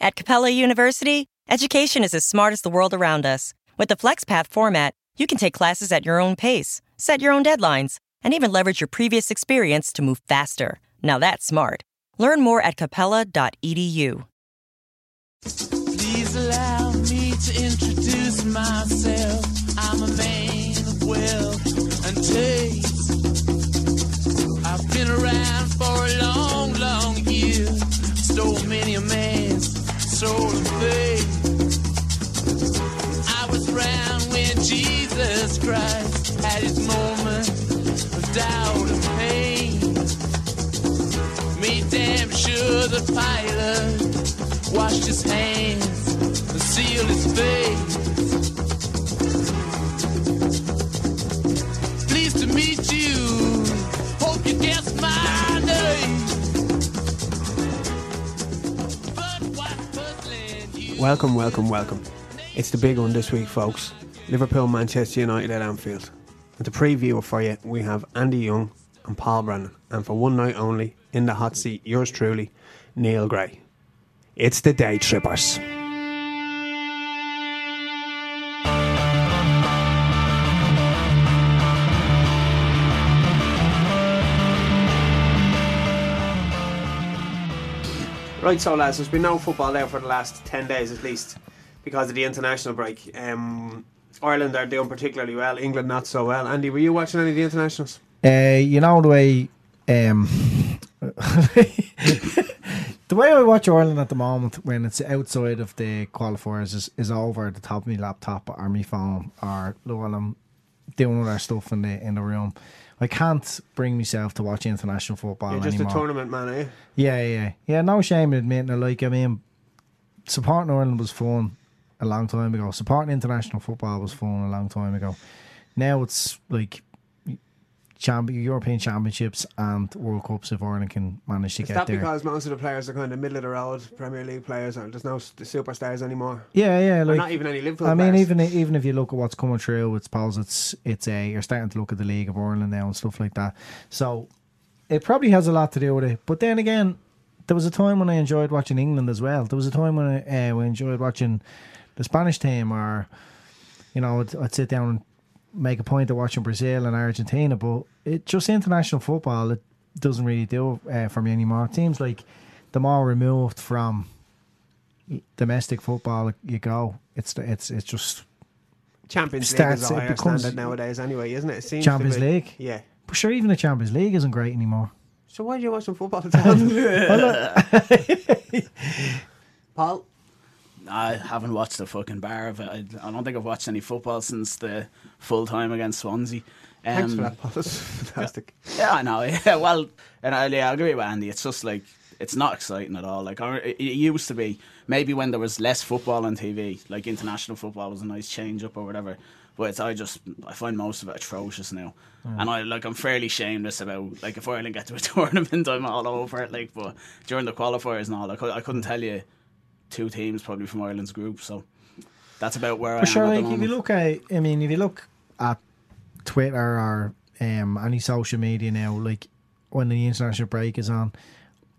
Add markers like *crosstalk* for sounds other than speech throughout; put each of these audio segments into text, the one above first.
At Capella University, education is as smart as the world around us. With the FlexPath format, you can take classes at your own pace, set your own deadlines, and even leverage your previous experience to move faster. Now that's smart. Learn more at capella.edu. Please allow me to introduce myself. I'm a man of wealth and taste. I've been around for a long, and faith. I was around when Jesus Christ had his moment of doubt and pain. Made damn sure the Pilate washed his hands and sealed his face. Pleased to meet you. Hope you guessed my Welcome, welcome, welcome. It's the big one this week, folks. Liverpool, Manchester United at Anfield. And to preview it for you, we have Andy Young and Paul Brennan. And for one night only, in the hot seat, yours truly, Neil Gray. It's the Day Trippers. Right, so lads, there's been no football there for the last 10 days at least because of the international break. Um, Ireland are doing particularly well, England not so well. Andy, were you watching any of the internationals? Uh, you know the way, um, *laughs* the way I watch Ireland at the moment when it's outside of the qualifiers is, is over the top of my laptop or my phone or while I'm doing other stuff in the in the room. I can't bring myself to watch international football You're just anymore. a tournament man, you? Yeah, yeah, yeah. No shame in admitting it. Like, I mean, supporting Ireland was fun a long time ago. Supporting international football was fun a long time ago. Now it's like champ- European Championships and World Cups if Ireland can manage to Is get that there. because most of the players are kind of middle of the road Premier League players? Or there's no s- superstars anymore. yeah, yeah. Like, not even any Liverpool I mean, players. even even if you look at what's coming through, I suppose it's it's a you're starting to look at the League of Ireland now and stuff like that. So it probably has a lot to do with it. But then again, there was a time when I enjoyed watching England as well. There was a time when I, uh, we enjoyed watching the Spanish team, or you know, I'd, I'd sit down and make a point of watching Brazil and Argentina. But it just international football, it doesn't really do uh, for me anymore. It seems like the more removed from domestic football you go, it's it's it's just Champions League starts- is a it higher becomes- standard nowadays anyway, isn't it? it seems Champions to be. League. Yeah. But sure, even the Champions League isn't great anymore. So why do you watch some football *laughs* *laughs* then? Paul? I haven't watched a fucking bar of it. I, I don't think I've watched any football since the full time against Swansea. Um, Thanks for that, Paul. That's fantastic. Yeah, I know. *laughs* Yeah, well, and I, yeah, I agree with Andy. It's just like it's not exciting at all. Like it, used to be. Maybe when there was less football on TV, like international football was a nice change up or whatever. But it's, I just I find most of it atrocious now, and I like I'm fairly shameless about like if Ireland get to a *laughs* tournament, I'm all over it. Like, but during the qualifiers and all, cou- I couldn't tell you two teams probably from Ireland's group. So that's about where I But am sure, at like if you look at, I mean, if you look at Twitter or um, any social media now, like when the international break is on,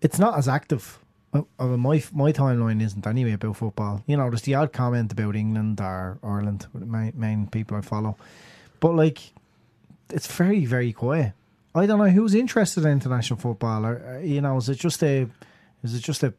it's not as active. Uh, uh, my my timeline isn't anyway about football. You know, there's the odd comment about England or Ireland, the main, main people I follow, but like, it's very very quiet. I don't know who's interested in international football. Or, uh, you know, is it just a, is it just a,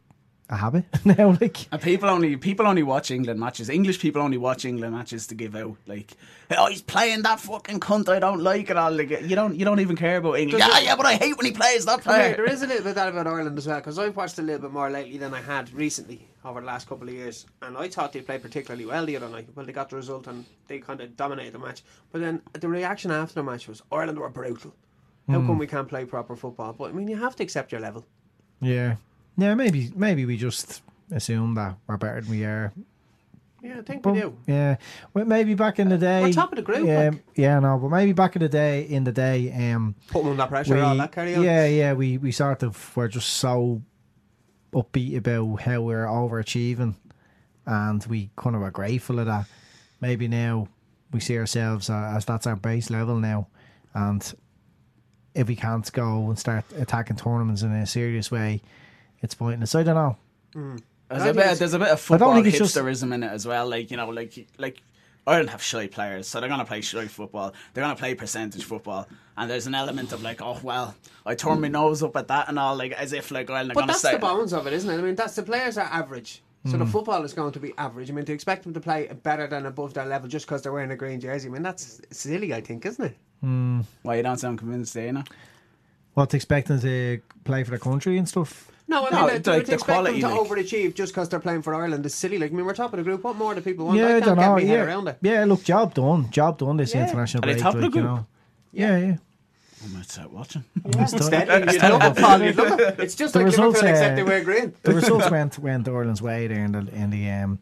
a habit *laughs* now? Like, And people only people only watch England matches. English people only watch England matches to give out like, oh, he's playing that fucking cunt. I don't like it. All like, you don't you don't even care about England. Does Yeah, it- yeah, but I hate when he plays that Come here, player. there is a little bit of that about Ireland as well because I've watched a little bit more lately than I had recently over the last couple of years, and I thought they played particularly well the other night. Well, they got the result and they kind of dominated the match. But then the reaction after the match was Ireland were brutal. How hmm. come we can't play proper football? But I mean, you have to accept your level. Yeah, yeah. Maybe maybe we just assume that we're better than we are. Yeah, I think But, we do. yeah, well, maybe back in the day, We're top of the group, Yeah, like. yeah, no, but maybe back in the day, in the day, um, Put them under pressure, we, all that carry on. yeah, yeah, we we sort of were just so upbeat about how we're overachieving, and we kind of were grateful of that. Maybe now we see ourselves uh, as that's our base level now, and if we can't go and start attacking tournaments in a serious way, it's pointless. I don't know. Mm. There's I a bit. There's a bit of I don't football think it's just- hipsterism in it as well. Like you know, like like Ireland have shy players, so they're gonna play shy football. They're gonna play percentage football, and there's an element of like, oh well, I turn my mm. nose up at that and all, like as if like Ireland are But gonna say. that's say. the bones of it, isn't it? I mean, that's the players are average. So Hmm. the mm. football is going to be average. I mean, to expect them to play better than above their level just because they're wearing a green jersey, I mean, that's silly, I think, isn't it? Why you don't sound convinced, do you know? What expecting to play for the country and stuff? No, I No, mean, it's to, like to the expect quality, them to like- overachieve just because they're playing for Ireland is silly. Like, I mean, we're top of the group. What more do people want? Yeah, I I can't don't know. get my head Yeah, around it. yeah. Look, job done. Job done. This Yeah. international Are they break, top of the like you group? know. Yeah, yeah. I might start watching. Instead, you'd love it, Paul. You'd love it. It's just The like results, Liverpool, except uh, they wear green. the results went went Ireland's way there in the in the um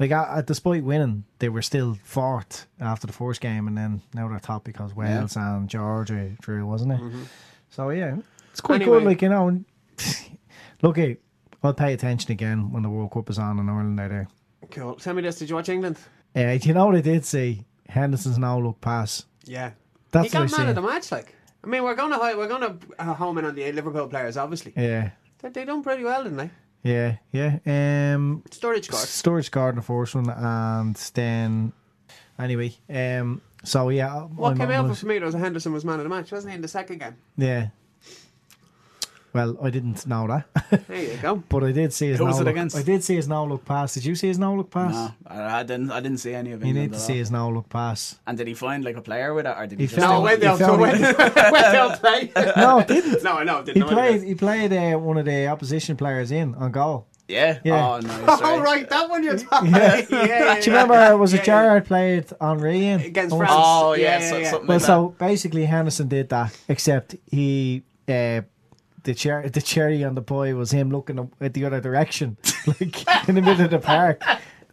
like uh, uh, despite winning they were still fourth after the first game and then now they're top because Wales and Georgia drew wasn't it so yeah it's quite Anyway. good like you know look eh, I'll pay attention again when the World Cup is on in Ireland are there Cool. Tell me this. Did you watch England? uh, you know what I did see Henderson's no look pass Yeah. that's he got what I man of see the match, like. I mean, we're going to we're going to uh, home in on the Liverpool players, obviously. yeah They, they done pretty well, didn't they? yeah yeah um Sturridge scored. Sturridge in the first one and then anyway um so yeah What I'm- came I'm out gonna- for me was Henderson was man of the match, wasn't he, in the second game? Yeah. Well, I didn't know that, *laughs* There you go. but I did see his Who no was it look. against? I did see his no look pass. Did you see his now look pass? No, I, I didn't. I didn't see any of it. You need to see his now look pass. And did he find like a player with it, or did he, He just? found- No, when he they'll, so found when, when they'll play. *laughs* No, it didn't. no, I know. Didn't He know played. He played uh, one of the opposition players in on goal. yeah. Yeah. Oh, nice. Oh, right. right, that one you're talking *laughs* yeah. yeah, yeah, Do you remember? Was Yeah, it yeah. Played Henry in Against? France. Oh Yeah, yeah, yeah, so, yeah. something Well, like so basically Henderson did that, except he uh, the cher- the cherry on the pie was him looking at the other direction, *laughs* like in the middle of the park,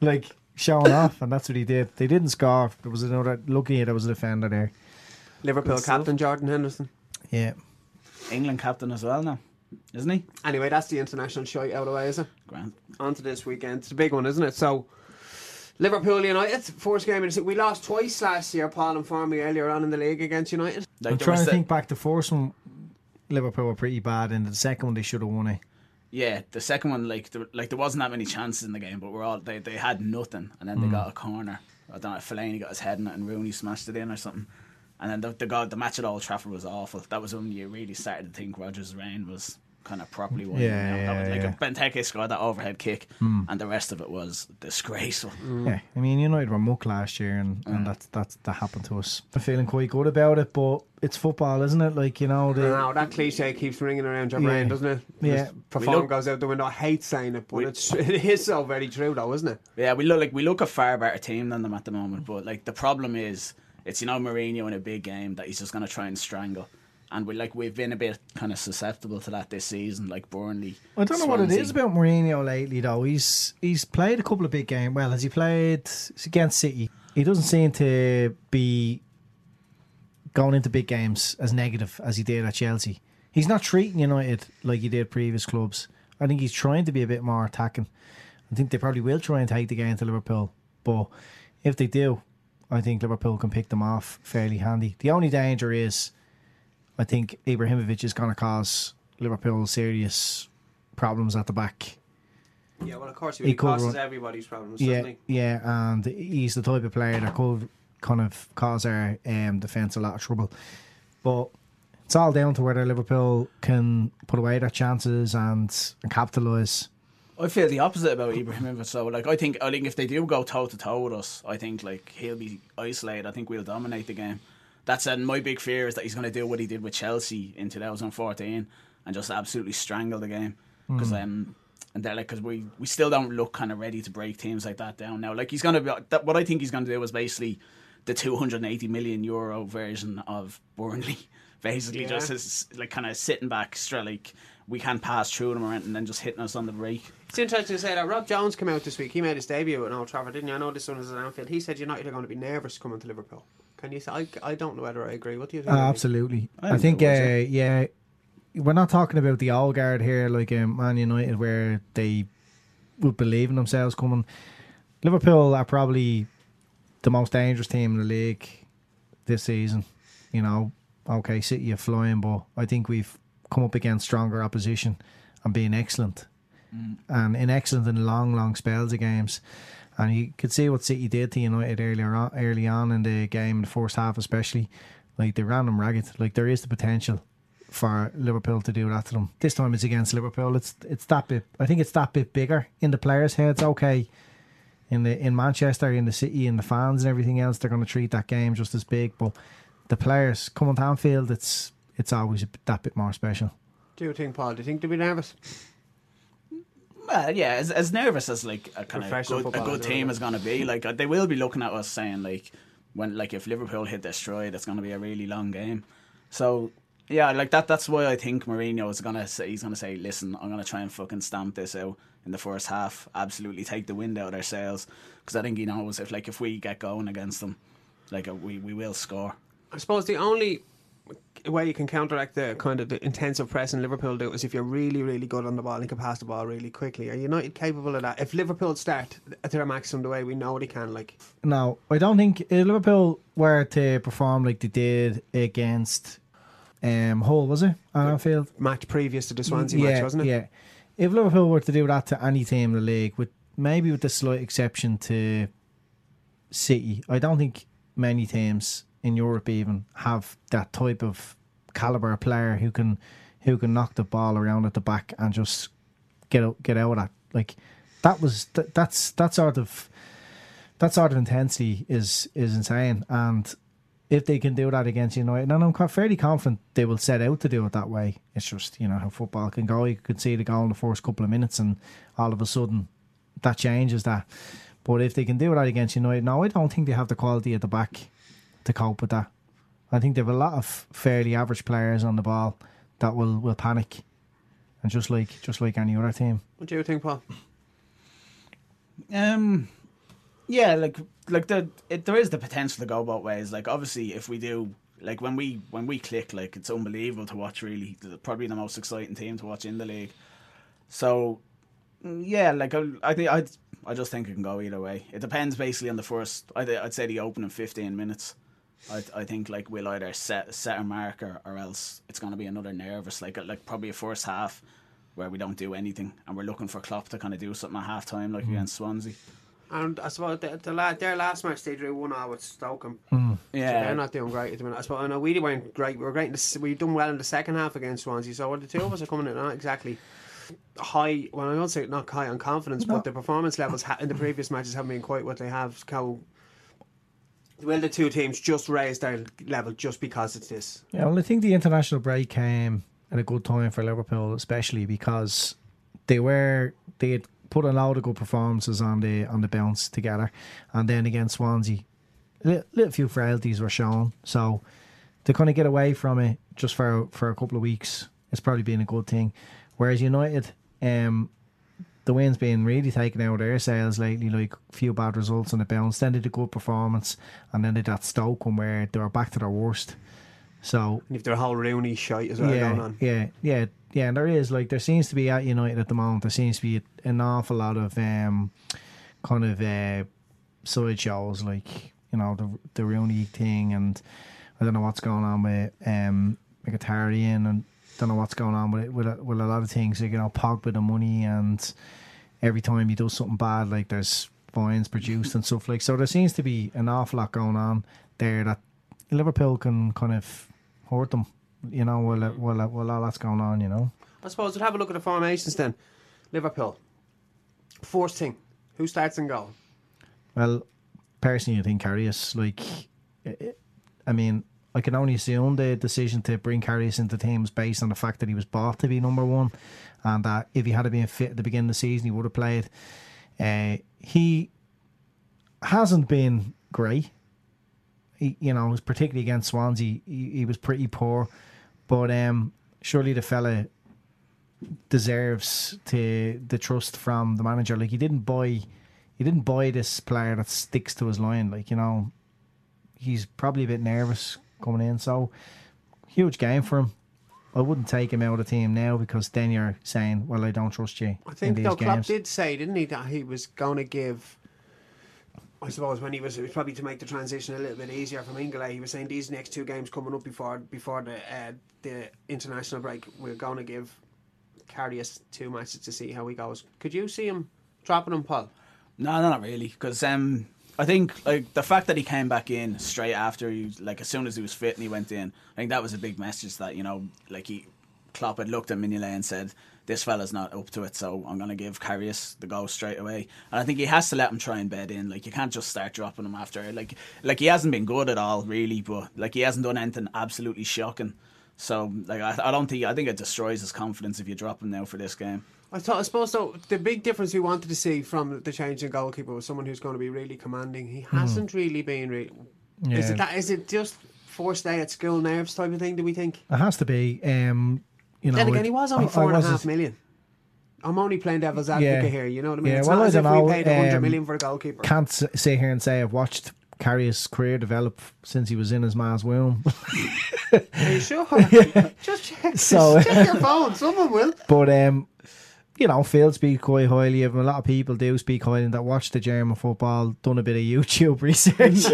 like showing off, and that's what he did. They didn't score. There was another. Lucky there was a defender there. Liverpool captain Jordan Henderson. Yeah. England captain as well now, isn't he? Anyway, that's the international shite out of the way, is it? Grant. On to this weekend. It's a big one, isn't it? So, Liverpool United, first game of the se- We lost twice last year, Paul informed me earlier on in the league against United. Like, I'm trying to think back. The first one, Liverpool were pretty bad, and the second one they should have won it. Yeah, the second one, like, there, like there wasn't that many chances in the game, but we're all they, they had nothing, and then they hmm. got a corner. I don't know, Fellaini got his head in it, and Rooney smashed it in or something. And then the the, god, the match at Old Trafford was awful. That was when you really started to think Rodgers' reign was kind of properly won. Yeah, you know? that yeah, was like yeah. a Benteke scored that overhead kick, hmm. and the rest of it was disgraceful. Mm. Yeah, I mean United were muck last year, and, and that's that's that happened to us. I'm feeling quite good about it, but it's football, isn't it? Like you know, the, No, that cliche keeps ringing around your Yeah. brain, doesn't it? Yeah. Just Perform look- goes out the window. I hate saying it, but We- it's, *laughs* it is so very true, though, isn't it? Yeah, we look like we look a far better team than them at the moment. But like the problem is, it's you know Mourinho in a big game that he's just going to try and strangle, and we like we've been a bit kind of susceptible to that this season. Like Burnley, I don't know what it is about Mourinho lately, though. He's he's played a couple of big games. Well, has he played against City? He doesn't seem to be going into big games as negative as he did at Chelsea. He's not treating United like he did previous clubs. I think he's trying to be a bit more attacking. I think they probably will try and take the game to Liverpool, but if they do, I think Liverpool can pick them off fairly handy. The only danger is, I think Ibrahimovic is going to cause Liverpool serious problems at the back. Yeah, well, of course, He causes run- everybody's problems, Yeah, yeah, and he's the type of player that could kind of cause our um, defence a lot of trouble. But it's all down to whether Liverpool can put away their chances and, and capitalise. I feel the opposite about Ibrahimovic. So like I think I think if they do go toe to toe with us, I think like he'll be isolated. I think we'll dominate the game. That's said, my big fear is that he's going to do what he did with Chelsea in 2014 and just absolutely strangle the game because um and they're like because we we still don't look kind of ready to break teams like that down now. Like he's going to be that, what I think he's going to do is basically the 280 million euro version of Burnley. *laughs* Basically, Yeah. just as like kind of sitting back, straight like we can't pass through them or anything, and then just hitting us on the break. It's interesting to say that Rob Jones came out this week. He made his debut at Old Trafford, didn't you? I know this one is at Anfield. He said United are not going to be nervous coming to Liverpool. Can you say? I, I don't know whether I agree. What do you think? Uh, absolutely. I I, think think, it was, uh, yeah, we're not talking about the old guard here, like um, Man United, where they would believe in themselves coming. Liverpool are probably the most dangerous team in the league this season. You know, okay, City are flying, but I think we've come up against stronger opposition and being excellent. And in excellent in long, long spells of games. And you could see what City did to United earlier on, early on in the game, the first half especially. Like they ran them ragged. Like there is the potential for Liverpool to do that to them. This time it's against Liverpool. It's it's that bit. I think it's that bit bigger in the players' heads. Okay, in the in Manchester, in the city, in the fans and everything else, they're going to treat that game just as big. But the players coming to Anfield, it's it's always that bit more special. do you think, Paul? Do you think they'll be nervous? Well, yeah, as, as nervous as like a kind of good, a good isn't team it? is going to be, like uh, they will be looking at us saying like when like if Liverpool hit their stride, it's going to be a really long game. So yeah, like that. That's why I think Mourinho is gonna say he's gonna say, listen, I'm gonna try and fucking stamp this out in the first half. Absolutely take the wind out of their sails because I think he knows if like if we get going against them, like uh, we we will score. I suppose the only way you can counteract the kind of the intensive press pressing Liverpool do is if you're really, really good on the ball and can pass the ball really quickly. Are United capable of that? If Liverpool start at their maximum the way we know they can, like No, I don't think if Liverpool were to perform like they did against um, Hull, was it? Anfield? match previous to the Swansea yeah, match, wasn't it? Yeah. If Liverpool were to do that to any team in the league, with maybe with the slight exception to City, I don't think many teams in Europe even have that type of caliber player who can who can knock the ball around at the back and just get out, get out that. Like that was that, that's that sort of that sort of intensity is is insane and if they can do that against United, and I'm quite fairly confident they will set out to do it that way. It's just you know how football can go. You could see the goal in the first couple of minutes, and all of a sudden that changes that. But if they can do that against United, no, I don't think they have the quality at the back to cope with that. I think they have a lot of fairly average players on the ball that will, will panic, and just like just like any other team. What do you think, Paul? Um, yeah, like like the it, there is the potential to go both ways. Like obviously, if we do like when we when we click, like it's unbelievable to watch. Really, They're probably the most exciting team to watch in the league. So mm, yeah, like I, I think I I just think it can go either way. It depends basically on the first. I'd, I'd say the opening fifteen minutes. I I think like we'll either set set a marker or else it's going to be another nervous like like probably a first half where we don't do anything and we're looking for Klopp to kind of do something at half time like hmm. against Swansea. And I suppose the, the la- their last match they drew one 0 with Stoke. and So hmm. Yeah, they're not doing great at the minute. I suppose I know we weren't great. We were great. In the, s- we done well in the second half against Swansea. So the two of us are coming in not exactly high. Well, I don't say not high on confidence, but the performance levels ha- in the previous matches haven't been quite what they have. How will the two teams just raise their level just because it's this? Yeah, well, I think the international break came at a good time for Liverpool, especially because they were they had put a lot of good performances on the on the bounce together, and then against Swansea, a little, little few frailties were shown. So to kind of get away from it just for for a couple of weeks, it's probably been a good thing. Whereas United, um, the wind's been really taken out of their sails lately, like a few bad results on the bounce. Then they did a good performance, and then they got Stoke one where they were back to their worst. So And if their whole Rooney shite as well going on. yeah, yeah, yeah. And there is like there seems to be at United at the moment. There seems to be an awful lot of um, kind of uh, side shows, like you know the the Rooney thing, and I don't know what's going on with um, Mkhitaryan, and don't know what's going on with with a, with a lot of things. Like, you know, Pogba the money, and every time he does something bad, like there's fines produced and stuff like. So there seems to be an awful lot going on there that Liverpool can kind of hurt them. You know, while while while all that's going on, you know. I suppose we'll have a look at the formations then. Liverpool. First thing, who starts in goal? Well, personally, I think Karius, like, I mean, I can only assume the decision to bring Karius into teams based on the fact that he was bought to be number one, and that if he had been fit at the beginning of the season, he would have played. Uh, he hasn't been great. He, you know, particularly against Swansea, he, he was pretty poor. But um, surely the fella deserves to the trust from the manager. Like he didn't buy, he didn't buy this player that sticks to his line. Like you know, he's probably a bit nervous coming in. So huge game for him. I wouldn't take him out of the team now because then you're saying, "Well, I don't trust you." I think in though these Klopp games. did say, didn't he, that he was going to give. I suppose when he was, it was probably to make the transition a little bit easier from England. He was saying these next two games coming up before before the uh, the international break, we're going to give Karius two matches to see how he goes. Could you see him dropping him, Paul? No, no, not really. Because um, I think like the fact that he came back in straight after he like as soon as he was fit and he went in, I think that was a big message that you know like he Klopp had looked at Mignolet and said this fella's not up to it, so I'm going to give Karius the go straight away. And I think he has to let him try and bed in. Like you can't just start dropping him after like like he hasn't been good at all really, but like he hasn't done anything absolutely shocking. So like I, I don't think I think it destroys his confidence if you drop him now for this game. I thought, I suppose, though, the big difference we wanted to see from the change in goalkeeper was someone who's going to be really commanding. He hasn't really been. Really, Is Yeah. it that? Is it just forced day at school nerves type of thing? Do we think? It has to be. Um, you know, then again, it- he was only I- I four and a half million. I'm only playing devil's advocate Yeah. here. You know what I mean? Yeah, it's well, not I as if know, we paid a hundred um, million for a goalkeeper. Can't s- sit here and say I've watched Karius' career develop since he was in his ma's womb. Are you sure? *laughs* just check. So- check your phone. Someone will. *laughs* But um, you know, Phil speak quite highly of him. A lot of people do speak highly of that watch the German football, done a bit of YouTube *laughs* research,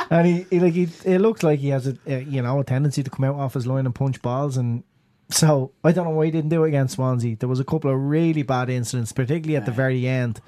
*laughs* and he, he like he, it looks like he has a, a you know a tendency to come out off his line and punch balls and. So I don't know why he didn't do it against Swansea. There was a couple of really bad incidents, particularly at the very end.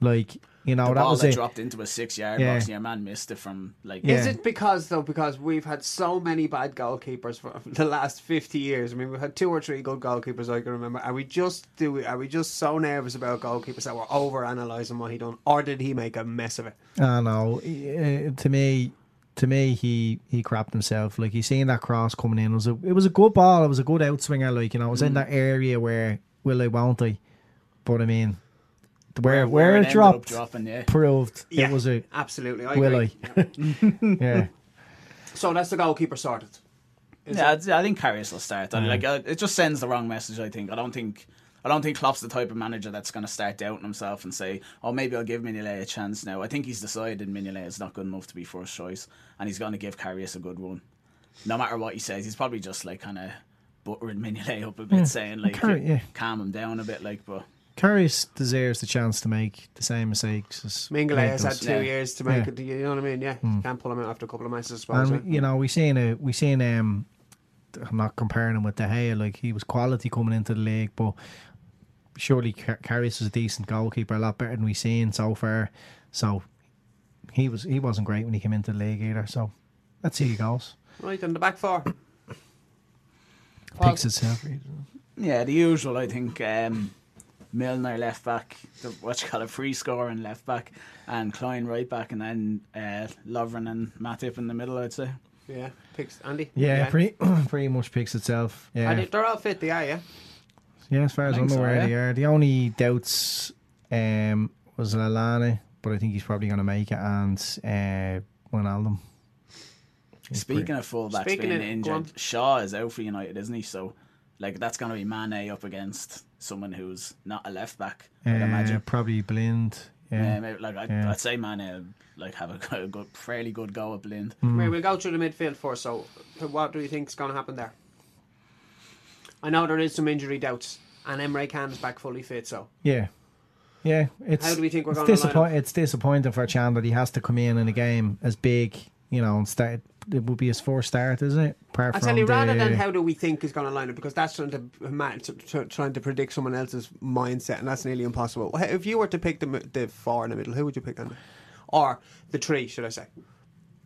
Like you know, The that ball was that it. dropped into a six yard Yeah. box and your man missed it from like Yeah. Is it because though? Because we've had so many bad goalkeepers for *laughs* the last fifty years. I mean, we've had two or three good goalkeepers I can remember. Are we just do? We, Are we just so nervous about goalkeepers that we're over analysing what he done, or did he make a mess of it? I know. Uh, to me, to me, he he crapped himself. Like he seen that cross coming in. It was a it was a good ball. It was a good outswinger. Like you know, it was in that area where will I won't I? But I mean, where where, it ended dropped dropping, yeah. proved it was a absolutely. I will agree. I? *laughs* yeah. So that's the goalkeeper sorted. Is Yeah, it? I'd- think Karius will start. I Like uh, it just sends the wrong message. I think. I don't think. I don't think Klopp's the type of manager that's going to start doubting himself and say, "Oh, maybe I'll give Mignolet a chance now." I think he's decided Mignolet is not good enough to be first choice, and he's going to give Karius a good run. No matter what he says, he's probably just like kind of buttering Mignolet up a bit, saying like, Kari- yeah. calm him down a bit, like. But Karius deserves the chance to make the same mistakes as Mignolet has had two Yeah. years to make Yeah. it. You know what I mean? Yeah, can't pull him out after a couple of matches. I suppose. And yeah. you know, we seen a we seen um I'm not comparing him with De Gea, like he was quality coming into the league, but surely Car- Karius was a decent goalkeeper, a lot better than we've seen so far. So he was he wasn't great when he came into the league either. So let's see how he goes. Right, and the back four. Picks itself. yeah, the usual. I think um, Milner left back, the, what you call it, free scoring left back, and Clyne right back, and then uh, Lovren and Matip in the middle. I'd say. yeah, picks Andy. Yeah, pretty *clears throat* pretty much picks itself. Yeah, And they're all fit. They are. Yeah. yeah. As far as I I'm think so, aware, yeah. they are. The only doubts um was Lallana, but I think he's probably going to make it, and uh, Wijnaldum. Speaking of fullbacks Speaking being of- injured. Shaw is out for United, isn't he? So, like, that's going to be Mane up against someone who's not a left back. I'd Uh, imagine. probably Blind. Yeah, Yeah. maybe, like I'd, Yeah. I'd say Mane like have a *laughs* good, good, fairly good go at Blind. Hmm. Right, we'll go through the midfield first. So, what do you think is going to happen there? I know there is some injury doubts, and Emre Can is back fully fit. So, Yeah. Yeah, it's How do we think we're it's gonna line up? disappoint- It's disappointing for Can that he has to come in in a game as big, you know, and start. It would be his first start, isn't it? Apart I tell you, rather the- than how do we think is going to line up, because that's trying to ma- t- t- trying to predict someone else's mindset, and that's nearly impossible. If you were to pick the the four in the middle, who would you pick on? Or the three, should I say?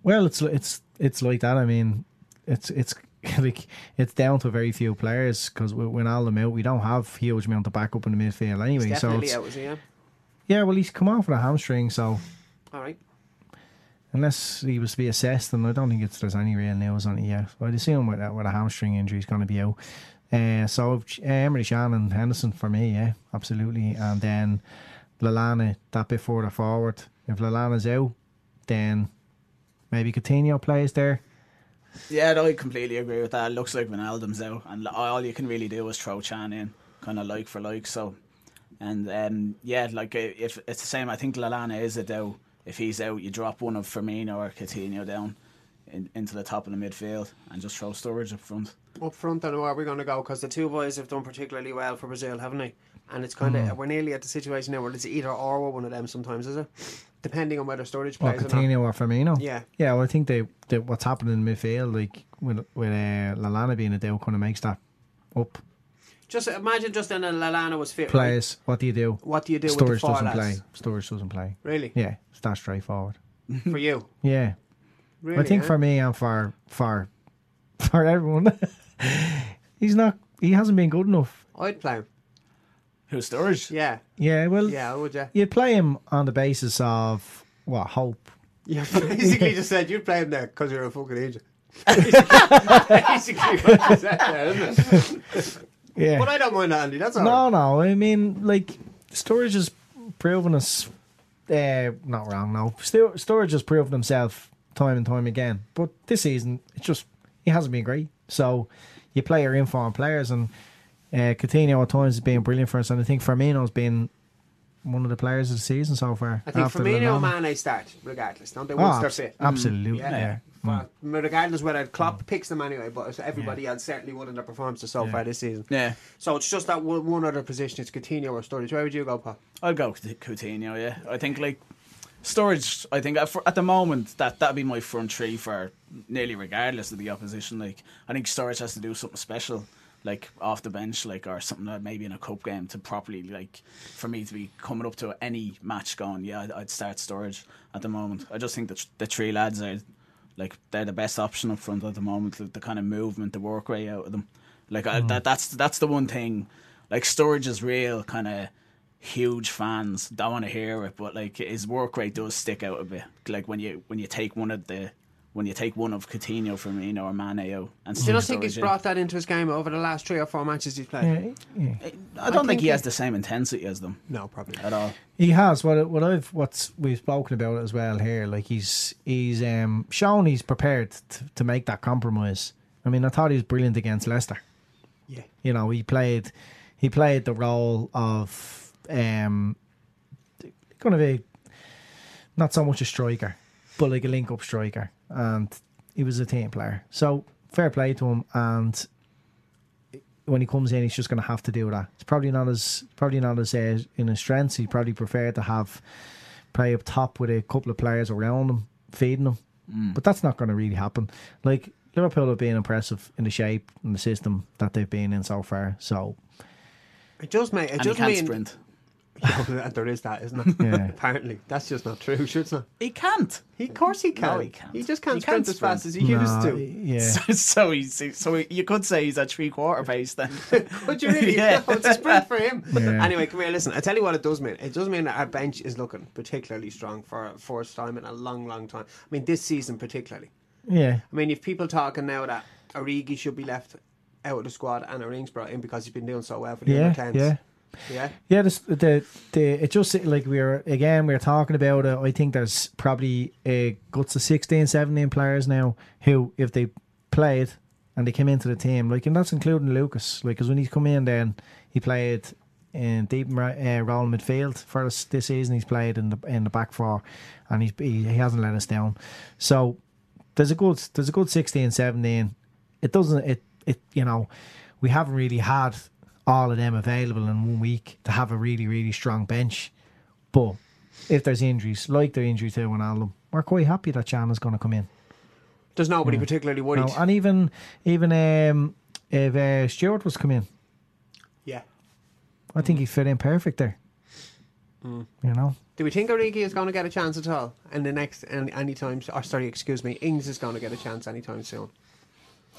Well, it's it's it's like that. I mean, it's it's *laughs* like it's down to very few players because when all them out, we don't have huge amount of backup in the midfield anyway. He's so it's, out? Yeah. yeah, well, he's come off with a hamstring, so All right. Unless he was to be assessed, and I don't think it's there's any real news on it yet. But I'd assume with, with a hamstring injury, he's going to be out. Uh, so uh, Emery Shannon, Henderson for me, yeah, absolutely. And then Lallana that bit further forward. If Lallana's out, then maybe Coutinho plays there. Yeah, I completely agree with that. It looks like Ronaldo's out, and all you can really do is throw Can in, kind of like for like. So, and um, yeah, like uh, if it's the same, I think Lallana is a doubt. If he's out, you drop one of Firmino or Coutinho down in, into the top of the midfield and just throw Sturridge up front. Up front, and where we're we going to go? Because the two boys have done particularly well for Brazil, haven't they? And it's kind of we're nearly at the situation now where it's either or with one of them. Sometimes is it? Depending on whether Sturridge Or plays or not. Coutinho or Firmino. Yeah. Yeah, well, I think they, they what's happening in midfield, like with with uh, Lallana being a deal, kind of makes that up. Just imagine just then a Lallana was fit. right? Players, what do you do? What do you do with the Sturridge doesn't lads? play. Sturridge doesn't play. Really? Yeah, it's that straightforward. *laughs* For you? Yeah, Really? I think eh? for me and for for for everyone, *laughs* he's not. He hasn't been good enough. I'd play him. Who's Sturridge? Yeah. Yeah, well, Yeah, would you? you'd play him on the basis of what hope. You *laughs* basically just said you'd play him there because you're a fucking agent. basically what you said there, isn't it? Yeah, But I don't mind Andy. That's all. no, no. I mean, like Sturridge has proven us uh, not wrong. No, Sto- Sturridge has proven himself time and time again. But this season, it's just he hasn't been great. So you play your informed players, and uh, Coutinho at times has been brilliant for us, and I think Firmino's been one of the players of the season so far. I think Firmino Mane start regardless, don't they? Oh, Once they're abs- fit. absolutely, Yeah. yeah. Mm. Well, Regardless whether mm. Klopp picks them anyway, but everybody else certainly would in their performances so far this season. Yeah, So it's just that one, one other position. It's Coutinho or Sturridge. Where would you go, Paul? I'll go with Coutinho. Yeah, I think like Sturridge. I think at, at the moment that that'd be my front three for nearly regardless of the opposition. Like I think Sturridge has to do something special, like off the bench, like or something that maybe in a cup game to properly like for me to be coming up to any match going. Yeah, I'd, I'd start Sturridge at the moment. I just think that the three lads are like they're the best option up front at the moment. The, the kind of movement, the work rate out of them. Like I, that, mm. that's that's the one thing. Like Sturridge is real kind of huge fans. Don't want to hear it, but like his work rate does stick out a bit. Like when you when you take one of the when you take one of Coutinho, Firmino, or Mane out, and Do you not think he's in. brought that into his game over the last three or four matches he's played? Yeah, yeah. I don't I think, think he he- has the same intensity as them No, probably. not. at all. He has what what I've what's we've spoken about it as well here. Like he's he's um shown he's prepared to, to make that compromise. I mean, I thought he was brilliant against Leicester. Yeah. You know, he played he played the role of um kind of a not so much a striker, but like a link up striker, and he was a team player. So fair play to him, and when he comes in, he's just going to have to do that. It's probably not as probably not as uh, in his strengths. He probably prefer to have play up top with a couple of players around him, feeding him. But that's not going to really happen. Like Liverpool have been impressive in the shape and the system that they've been in so far. So It does make it And he does can't mean sprint. *laughs* Yeah, there is that, isn't it? Yeah. Apparently, that's just not true. Sure, it's not. He can't. He, of course, he can. No, he can't. He just can't He sprint can't as fast as sprint. he used to. yeah, *laughs* So, so he's so you could say he's at three quarter *laughs* pace then. could you really? Yeah. No, it's a sprint for him. Yeah. Anyway, come here. Listen, I tell you what it does mean. It does mean that our bench is looking particularly strong for a first time in a long, long time. I mean, this season particularly. yeah. I mean, if people talking now that Origi should be left out of the squad and Orings brought in because he's been doing so well for the Yeah, under 10s. yeah. Yeah. Yeah, this, the the it just like we are again we are talking about it. I think there's probably a guts of 16, 17 players now who, if they played and they came into the team, like and that's including Lucas, like because when he's come in, then he played in deep uh, role midfield for us this season. He's played in the in the back four, and he's he, he hasn't let us down. So there's a good there's a good 16, 17. It doesn't it it you know we haven't really had all of them available in one week to have a really really strong bench. But if there's injuries like the injury to Ronaldo, we're quite happy that Can is going to come in. There's nobody particularly worried. No, and even even um, if uh, Stewart was come in, yeah. I think he fit in perfect there. You know, Do we think Origi is going to get a chance at all in the next any, any time? Or sorry, excuse me, Ings is going to get a chance anytime soon.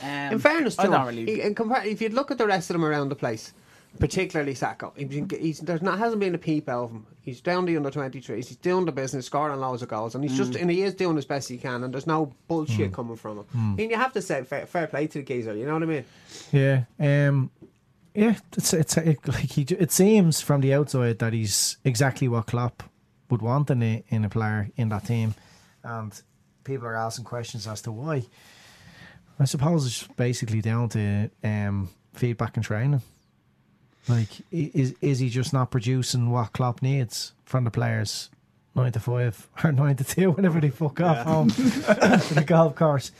Um, In fairness, I to don't him, really. he, in compar- if you look at the rest of them around the place, particularly Sakho, he, he's, there's not hasn't been a peep out of him. He's down the under 23s. He's doing the business, scoring loads of goals, and he's Mm. just and he is doing as best he can. And there's no bullshit coming from him. Mm. I mean, you have to say fair, fair play to the geezer. You know what I mean? yeah, um, yeah. It's it's it, like he. It seems from the outside that he's exactly what Klopp would want in a in a player in that team, and people are asking questions as to why. I suppose it's basically down to um, feedback and training. Like, is is he just not producing what Klopp needs from the players? Nine to five *laughs* or nine to two, whenever they fuck off home to *laughs* the golf course.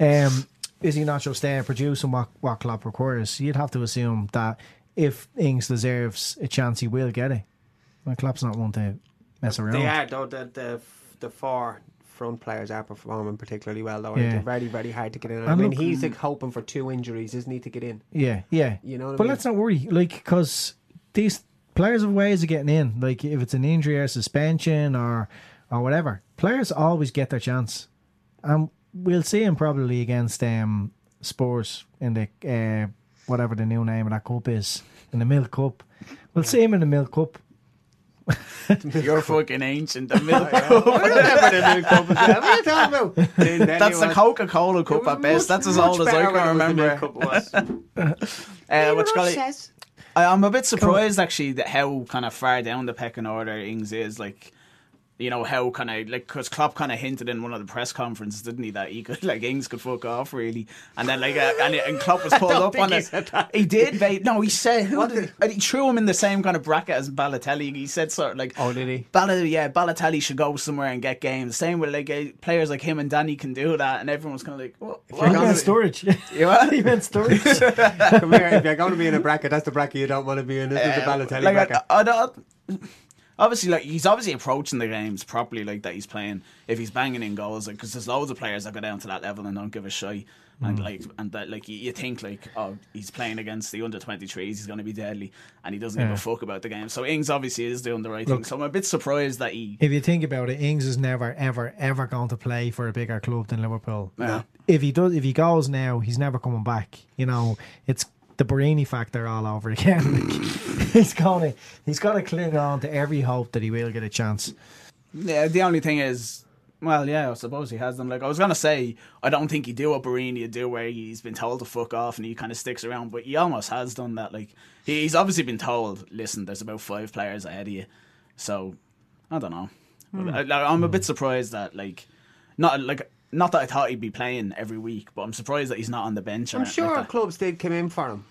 Um, is he not just there producing what, what Klopp requires? You'd have to assume that if Ings deserves a chance, he will get it. Well, Klopp's not one to mess around. They are though. The the the four front players are performing particularly well though. Yeah. They're very very hard to get in. I And mean, look- he's like hoping for two injuries, isn't he, to get in? Yeah, yeah. You know what I but mean? let's not worry, like, because these players have ways of getting in. Like, if it's an injury or suspension or or whatever, players always get their chance. And we'll see him probably against um, Spurs in the uh, whatever the new name of that cup is in the Milk Cup. We'll see him in the Milk Cup. *laughs* You're fucking ancient. The milk *laughs* Whatever the Milk Cup is. What are you talking about? Then *laughs* That's the anyway, Coca Cola cup was at best. much- That's as old as I better can when it was the remember. Milk Cup was. Uh, what you call it? I, I'm a bit surprised actually that how kind of far down the pecking order Ings is. Like, you know how kind of like because Klopp kind of hinted in one of the press conferences, didn't he, that he could *laughs* like Ings could fuck off really, and then like uh, and, and Klopp was *laughs* pulled don't up on he it. said that. He did, mate. No, he said who What did, did- and he threw him in the same kind of bracket as Balotelli. He said sort of like, Oh, did he? Bal- yeah, Balotelli should go somewhere and get games. Same with like uh, players like him and Danny can do that, and everyone's kind of like, what? He what? meant Sturridge. *laughs* You what? he meant Sturridge. Come here. If you're going to be in a bracket, that's the bracket you don't want to be in. This is the Balotelli like, bracket. I, I don't, obviously, like he's obviously approaching the games properly, like that he's playing. If he's banging in goals, like because there's loads of players that go down to that level and don't give a shit. And Mm. like, and that, like you, you think like, oh, he's playing against the under 23s, he's going to be deadly, and he doesn't give a fuck about the game. So Ings obviously is doing the right thing. So I'm a bit surprised that he. if you think about it, Ings is never, ever, ever going to play for a bigger club than Liverpool. Yeah. If he does, if he goes now, he's never coming back. You know, it's the Borini factor all over again. *laughs* *laughs* He's gonna, he's gonna cling on to every hope that he will get a chance. Yeah, the only thing is, well, yeah, I suppose he has them. Like I was gonna say, I don't think he do what Borini would do, where he's been told to fuck off and he kind of sticks around, but he almost has done that. Like he's obviously been told, listen, there's about five players ahead of you, so I don't know. Hmm. I, I'm a bit surprised that like, not like. Not that I thought he'd be playing every week, but I'm surprised that he's not on the bench. I'm sure like clubs did come in for him.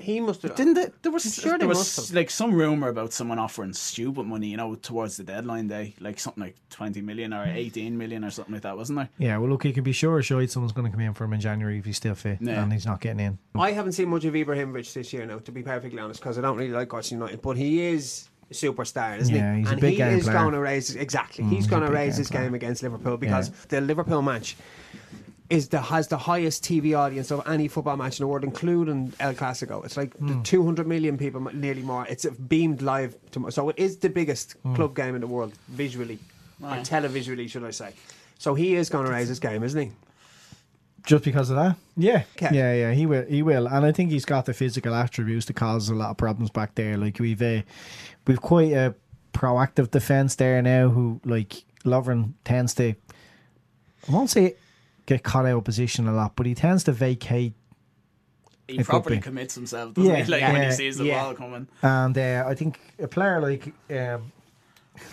He must have. Didn't they, there was I'm sure there was have. like some rumor about someone offering stupid money, you know, towards the deadline day, like something like twenty million or hmm. eighteen million or something like that, wasn't there? Yeah, well, look, you can be sure, sure, someone's going to come in for him in January if he's still fit Yeah. and he's not getting in. I haven't seen much of Ibrahimovic this year now, to be perfectly honest, because I don't really like watching United. But he is a superstar, isn't Yeah, he? he's a and big he game is player. Mm, going to raise exactly. he's he's going to raise his player. game against Liverpool because Yeah. the Liverpool match is the has the highest TV audience of any football match in the world, including El Clasico. It's like the 200 million people, nearly more. It's beamed live, to, so it is the biggest Hmm. club game in the world visually, or televisually, should I say? So he is going to raise his game, isn't he? Just because of that? Yeah. Okay. Yeah, yeah, he will he will. And I think he's got the physical attributes to cause a lot of problems back there. Like we've uh, we've quite a proactive defence there now who like Lovren tends to I won't say get caught out of position a lot, but he tends to vacate He It properly commits himself, doesn't Yeah, he? Like yeah, when he sees the yeah. ball coming. and uh, I think a player like um,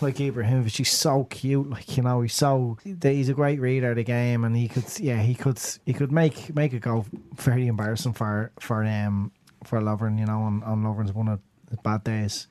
like Ibrahimovic, he's so cute. Like you know, he's so he's a great reader of the game, and he could yeah he could he could make make it go very embarrassing for for um for Lovren. You know, on on Lovren's one of his bad days.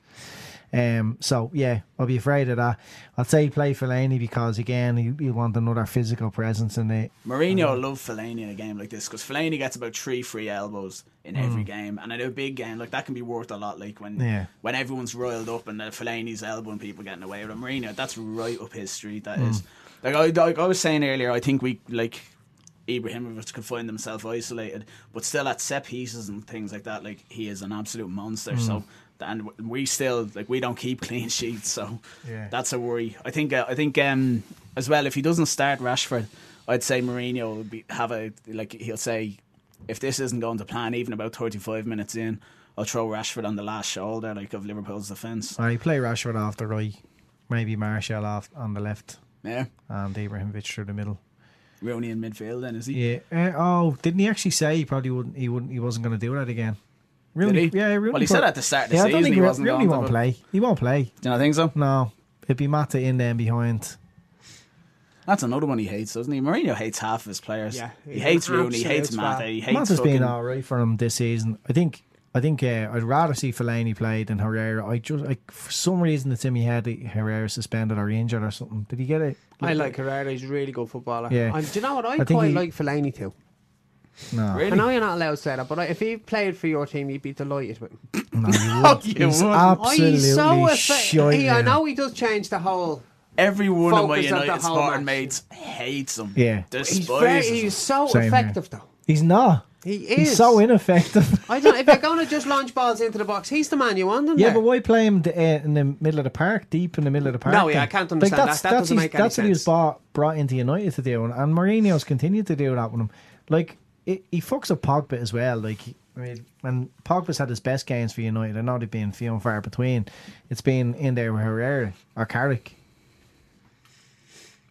Um, so yeah, I'll be afraid of that. I'd say play Fellaini because again, you, you want another physical presence in it. Mourinho will love Fellaini in a game like this because Fellaini gets about three free elbows in every game, and in a big game like that can be worth a lot. Like when Yeah. when everyone's roiled up and uh, Fellaini's elbowing people getting away with him. Mourinho, that's right up his street. That is. Like I, like I was saying earlier, I think we like Ibrahimovic could find himself isolated, but still at set pieces and things like that, like he is an absolute monster. So and we still like we don't keep *laughs* clean sheets, so Yeah. that's a worry. I think uh, I think um, as well if he doesn't start Rashford, I'd say Mourinho will be have a like he'll say if this isn't going to plan, even about thirty five minutes in, I'll throw Rashford on the last shoulder like of Liverpool's defence. I play Rashford off the right, maybe Martial off on the left, Yeah, and Ibrahimovic through the middle. Rooney in midfield then is he? Yeah. Uh, oh, didn't he actually say he probably wouldn't? He wouldn't. He wasn't going to do that again. Rooney, Did he? Yeah, Rooney. Well, he said at the start of the yeah, I don't season think he wasn't Rooney going to, won't but- play. He won't play. Do you not think so? No, it'd be Mata in then behind. That's another one he hates, doesn't he? Mourinho hates half of his players. Yeah, he hates Rooney, he hates Mata, he hates Mata's been fucking- all right for him this season. I think. I think uh, I'd rather see Fellaini play than Herrera. I just like for some reason it's in my head that Herrera suspended or injured or something. Did he get it? I like Herrera. He's a really good footballer. Yeah. And do you know what? I, I quite he- like Fellaini too. No, Really? I know you're not allowed to say that, but if he played for your team, you'd be delighted with him. *laughs* no, you *laughs* wouldn't. you He's wouldn't. absolutely he's so effe- shite he, I know he does change the whole. Every one of my Focus of the United whole Spartan match. mates hates him. Yeah. Despises He's very, him. he's so Same here. effective though. He's not. He is. He's so ineffective. *laughs* I don't. If you're going *laughs* to just launch balls into the box, he's the man you want him Yeah, there. but why play him the, uh, in the middle of the park, deep in the middle of the park? No, yeah. I can't understand that's, that. That that's doesn't make any That's what he was sense. brought, brought into United to do, and, and Mourinho's continued to do that with him. Like, it, he fucks up Pogba as well. Like, I mean, when Pogba's had his best games for United, I know they've been few and far between. It's been in there with Herrera or Carrick.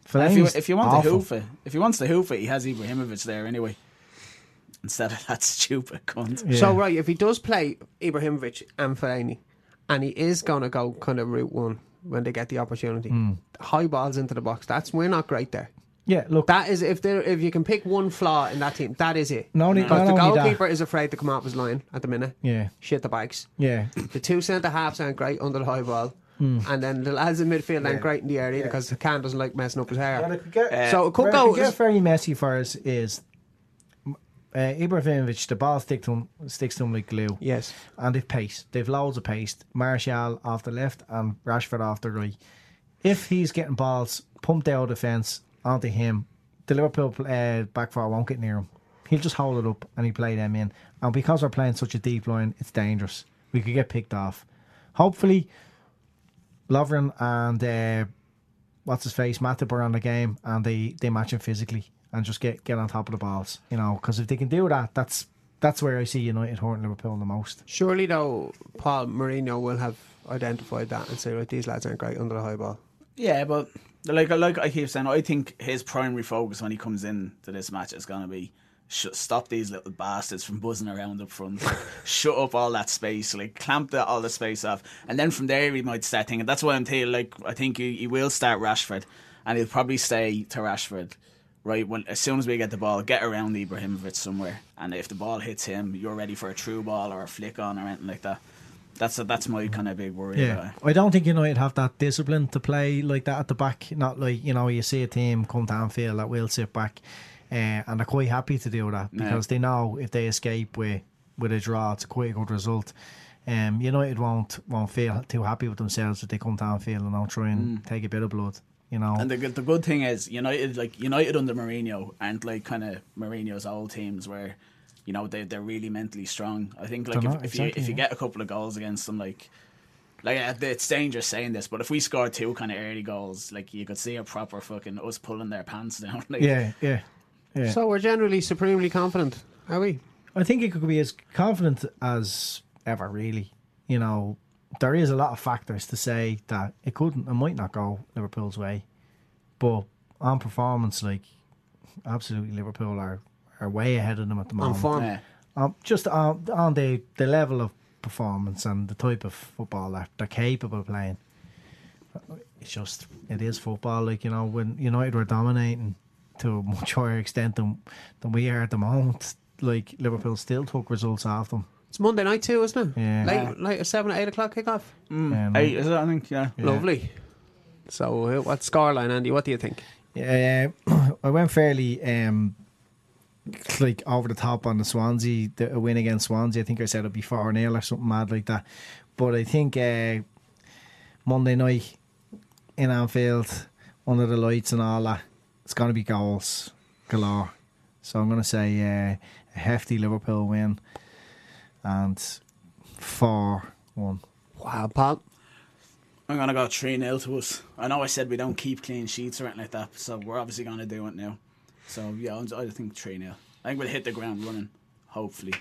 If you Fellaini's if you want awful. to hoof it, if he wants to hoof it, he has Ibrahimovic there anyway. Instead of that *laughs* stupid cunt. Yeah. So right, if he does play Ibrahimovic and Fellaini, and he is going to go kind of route one when they get the opportunity, Hmm. high balls into the box. That's we're not great there. yeah, look, That is if there if you can pick one flaw in that team, that is it. Not only- because not the goalkeeper is afraid to come out of his line at the minute. yeah, Shit the bikes. yeah. The two centre halves aren't great under the high ball. Hmm. And then the lads in midfield aren't great in the area because Can doesn't like messing up his hair. Well, it could get, so it could where go. could get very messy for us is uh, Ibrahimovic. The ball stick to him, sticks to him like glue. yes. and they've pace. They've loads of pace. Martial off the left and Rashford off the right. If he's getting balls pumped out of the fence onto him, the Liverpool uh, back four won't get near him. He'll just hold it up and he play them in. And because we're playing such a deep line, it's dangerous. We could get picked off. Hopefully, Lovren and uh, what's his face, Matip are on the game and they, they match him physically and just get, get on top of the balls. You know, because if they can do that, that's that's where I see United hurting Liverpool the most. Surely though, Paul Mourinho will have identified that and say, right, these lads aren't great under the high ball. Yeah, but like like I keep saying, I think his primary focus when he comes in to this match is going to be stop these little bastards from buzzing around up front, like, *laughs* shut up all that space, like clamp the, all the space off, and then from there he might start thinking. That's why I'm telling. Like I think he, he will start Rashford, and he'll probably stay to Rashford. Right when as soon as we get the ball, get around Ibrahimovic somewhere, and if the ball hits him, you're ready for a true ball or a flick on or anything like that. That's a, that's my kind of big worry. Yeah. I don't think United have that discipline to play like that at the back. Not like you know, you see a team come to Anfield that will sit back, uh, and they're quite happy to do that Yeah. because they know if they escape with with a draw, it's quite a good result. Um, United won't won't feel too happy with themselves if they come to Anfield and don't try and take a bit of blood. You know. And the good, the good thing is United, like United under Mourinho, aren't like kind of Mourinho's old teams where, you know, they they're really mentally strong. I think like They're if, not, if you if you yeah. get a couple of goals against them, like. Like uh, it's dangerous saying this, but if we score two kind of early goals, like you could see a proper fucking us pulling their pants *laughs* down. Like, yeah, yeah, yeah. So we're generally supremely confident, are we? I think it could be as confident as ever, really. You know, there is a lot of factors to say that it couldn't, it might not go Liverpool's way. But on performance, like, absolutely Liverpool are, are way ahead of them at the moment. On moment. form. Yeah. Um, just on, on the, the level of performance and the type of football that they're capable of playing. It's just, it is football. Like, you know, when United were dominating to a much higher extent than, than we are at the moment, like, Liverpool still took results off them. It's Monday night too, isn't it? Yeah. Late, late at seven, eight o'clock kickoff. Yeah, no. Hey, is it? I think yeah. Yeah. Lovely. So, uh, what scoreline, Andy? What do you think? Yeah, *coughs* I went fairly um, like over the top on the Swansea the a win against Swansea. I think I said it'd be four 0 or something mad like that. But I think uh, Monday night in Anfield under the lights and all that, it's going to be goals galore. So I'm going to say uh, a hefty Liverpool win and four one. Wow, Paul. I'm gonna go three 0 to us. I know I said we don't keep clean sheets or anything like that, so we're obviously gonna do it now. So yeah, I think three 0 I think we'll hit the ground running. Hopefully.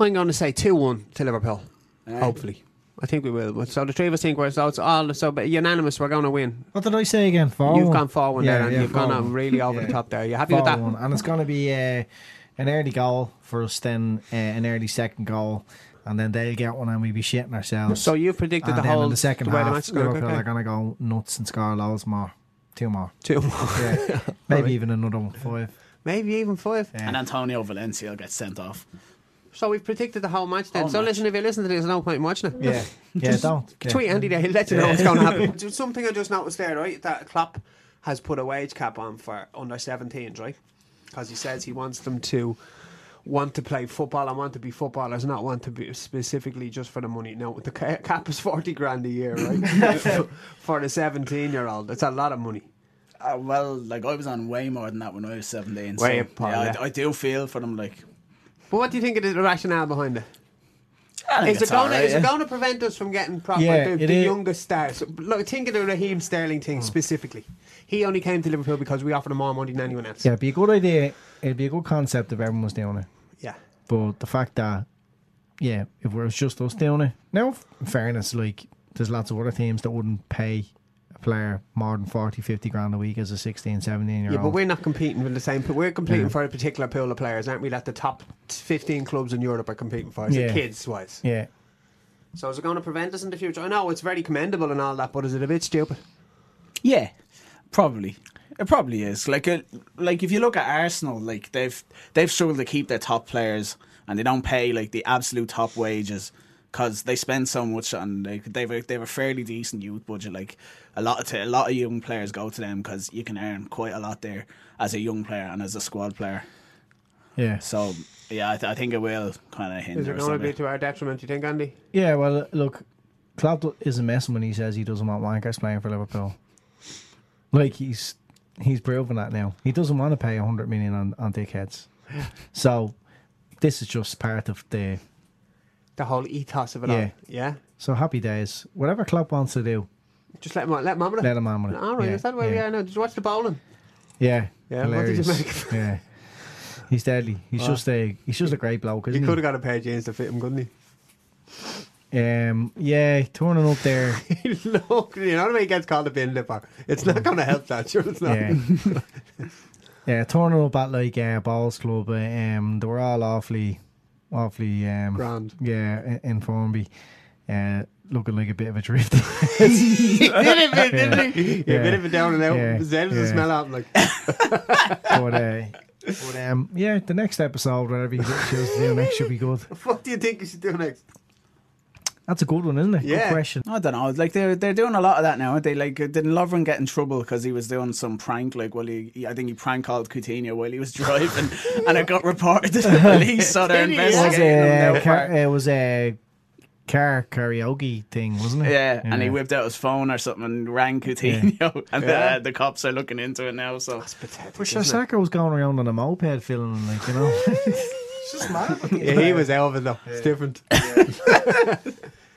I'm going to say 2 1 to Liverpool. Yeah. Hopefully. I think we will. So the three of us think we're so it's all so but unanimous. We're going to win. What did I say again? Four You've one? gone forward there, and you've gone 4-1. really over the top there. You happy with that? 4-1. And it's going to be uh, an early goal for us, then uh, an early second goal, and then they'll get one and we'll be shitting ourselves. So you've predicted and the whole in the second the way the half, match is going. Liverpool Okay. are going to go nuts and score loads more. two more. Two more. Yeah, *laughs* maybe even another one, five. Maybe even five. Yeah. And Antonio Valencia gets sent off. So we've predicted the whole match then. Whole so match. listen, if you listen to this, no point in watching it. Yeah, *laughs* yeah, don't yeah. Tweet Andy there, he'll let you know what's going to happen. *laughs* Something I just noticed there, right? That Klopp has put a wage cap on for under 17s, right? Because he says he wants them to want to play football and want to be footballers, not want to be specifically just for the money. No, the *laughs* cap is 40 grand a year, right? *laughs* for the 17 year old. It's a lot of money. Uh, well, like I was on way more than that when I was 17. Way so, up, Paul, yeah, yeah. I, I do feel for them. Like, But what do you think of the rationale behind it? I think Is it, it's going alright, to, yeah. to prevent us from getting proper Yeah, the, it the is. youngest stars? Look, think of the Raheem Sterling thing hmm. specifically. He only came to Liverpool because we offered him more money than anyone else. Yeah, it'd be a good idea. It'd be a good concept if everyone was doing it. Yeah. But the fact that, yeah, if it was just us doing it. Now, in fairness, like, there's lots of other teams that wouldn't pay a player more than 40, 50 grand a week as a 16, 17 year old. Yeah, but we're not competing with the same. We're competing Yeah. for a particular pool of players, aren't we? That the top 15 clubs in Europe are competing for, is it Yeah. kids wise. Yeah. So is it going to prevent us in the future? I know it's very commendable and all that, but is it a bit stupid? Yeah, probably. It probably is. Like, uh, like if you look at Arsenal, like they've they've struggled to keep their top players, and they don't pay like the absolute top wages because they spend so much on. Like, they've a, they have a fairly decent youth budget. Like a lot of t- a lot of young players go to them because you can earn quite a lot there as a young player and as a squad player. Yeah. So yeah, I, th- I think it will kind of hinder. Is it going to be to our detriment, do you think, Andy? Yeah, well, look, Klopp isn't messing when he says he doesn't want wankers playing for Liverpool. Like, he's he's proven that now. He doesn't want to pay 100 million on, on dickheads. *laughs* so, this is just part of the. The whole ethos of it Yeah. all. Yeah. So, happy days. Whatever Klopp wants to do, Just let him let him on it. let him on with it. All right, Yeah, is that where we are now? Did you watch the bowling? Yeah. Yeah, what did you make? Yeah. He's deadly. He's just a he's just a great bloke, He isn't could have got a pair of jeans to fit him, couldn't he? Um, yeah, turning up there. *laughs* Look, you know when he gets called a bin lipper? It's not going to help that, sure it's not. Yeah. *laughs* yeah, turning up at like uh, Balls Club, uh, um, they were all awfully, awfully, um, Grand. Yeah, in, Formby, uh, looking like a bit of a drift. did *laughs* bit, *laughs* didn't he? Yeah, Yeah. a bit of a down and out. Yeah. His head was the Yeah. smell out. Like, *laughs* but, uh, but um, yeah, the next episode, whatever you choose to do next, should be good. what do you think you should do next? That's a good one, isn't it? Yeah. Good question. I don't know. Like they're they're doing a lot of that now. aren't They like didn't Lovren get in trouble because he was doing some prank. Like well, he, he- I think he prank called Coutinho while he was *laughs* driving, and it got reported to the *laughs* police. So they're Did he? It was investigating him a now. car, it was a car karaoke thing, wasn't it? Yeah, and he whipped out his phone or something and rang Coutinho, *laughs* and Yeah. uh, the cops are looking into it now. So Pathetic. But isn't? Sakho was going around on a moped feeling like you know. it's just mad. Yeah, he was Elvin of it though. It's different.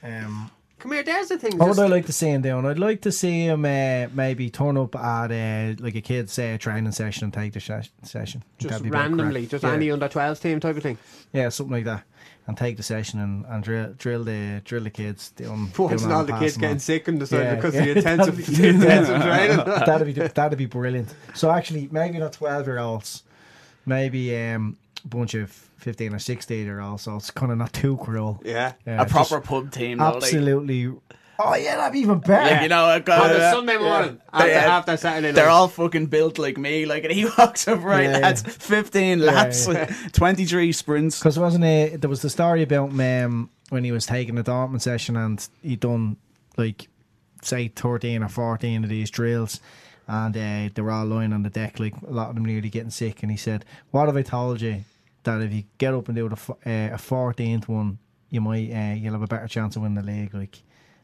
Um, Come here, there's the thing. what would I like to see him doing? I'd like to see him uh, maybe turn up at uh, like a kid's uh, training session and take the ses- session. just That'd be a bit of randomly, just yeah. any under 12s team type of thing. yeah, something like that, and take the session and, and drill drill the drill the kids doing. Watching doing all the kids getting on. sick and deciding Yeah, because yeah. of the *laughs* intensive, *laughs* *laughs* the intensive training. that'd be that'd be brilliant. So actually, maybe not twelve year olds, maybe um, a bunch of fifteen or sixteen year olds. So it's kind of not too cruel. yeah. Yeah, a proper pub team, though, like, absolutely. oh yeah, that'd be even better. like, you know, a On the uh, Sunday morning, after, They, uh, after Saturday night. They're all fucking built like me. Like, and he *laughs* walks up right, Yeah, yeah. lads, fifteen laps, twenty three sprints. Because wasn't it? There was the story about him um, when he was taking the Dortmund session and he done like say thirteen or fourteen of these drills, and uh, they were all lying on the deck, like a lot of them nearly getting sick. And he said, "What have I told you? That if you get up and do the uh, a fourteenth one, you might uh, you'll have a better chance of winning the league." Like,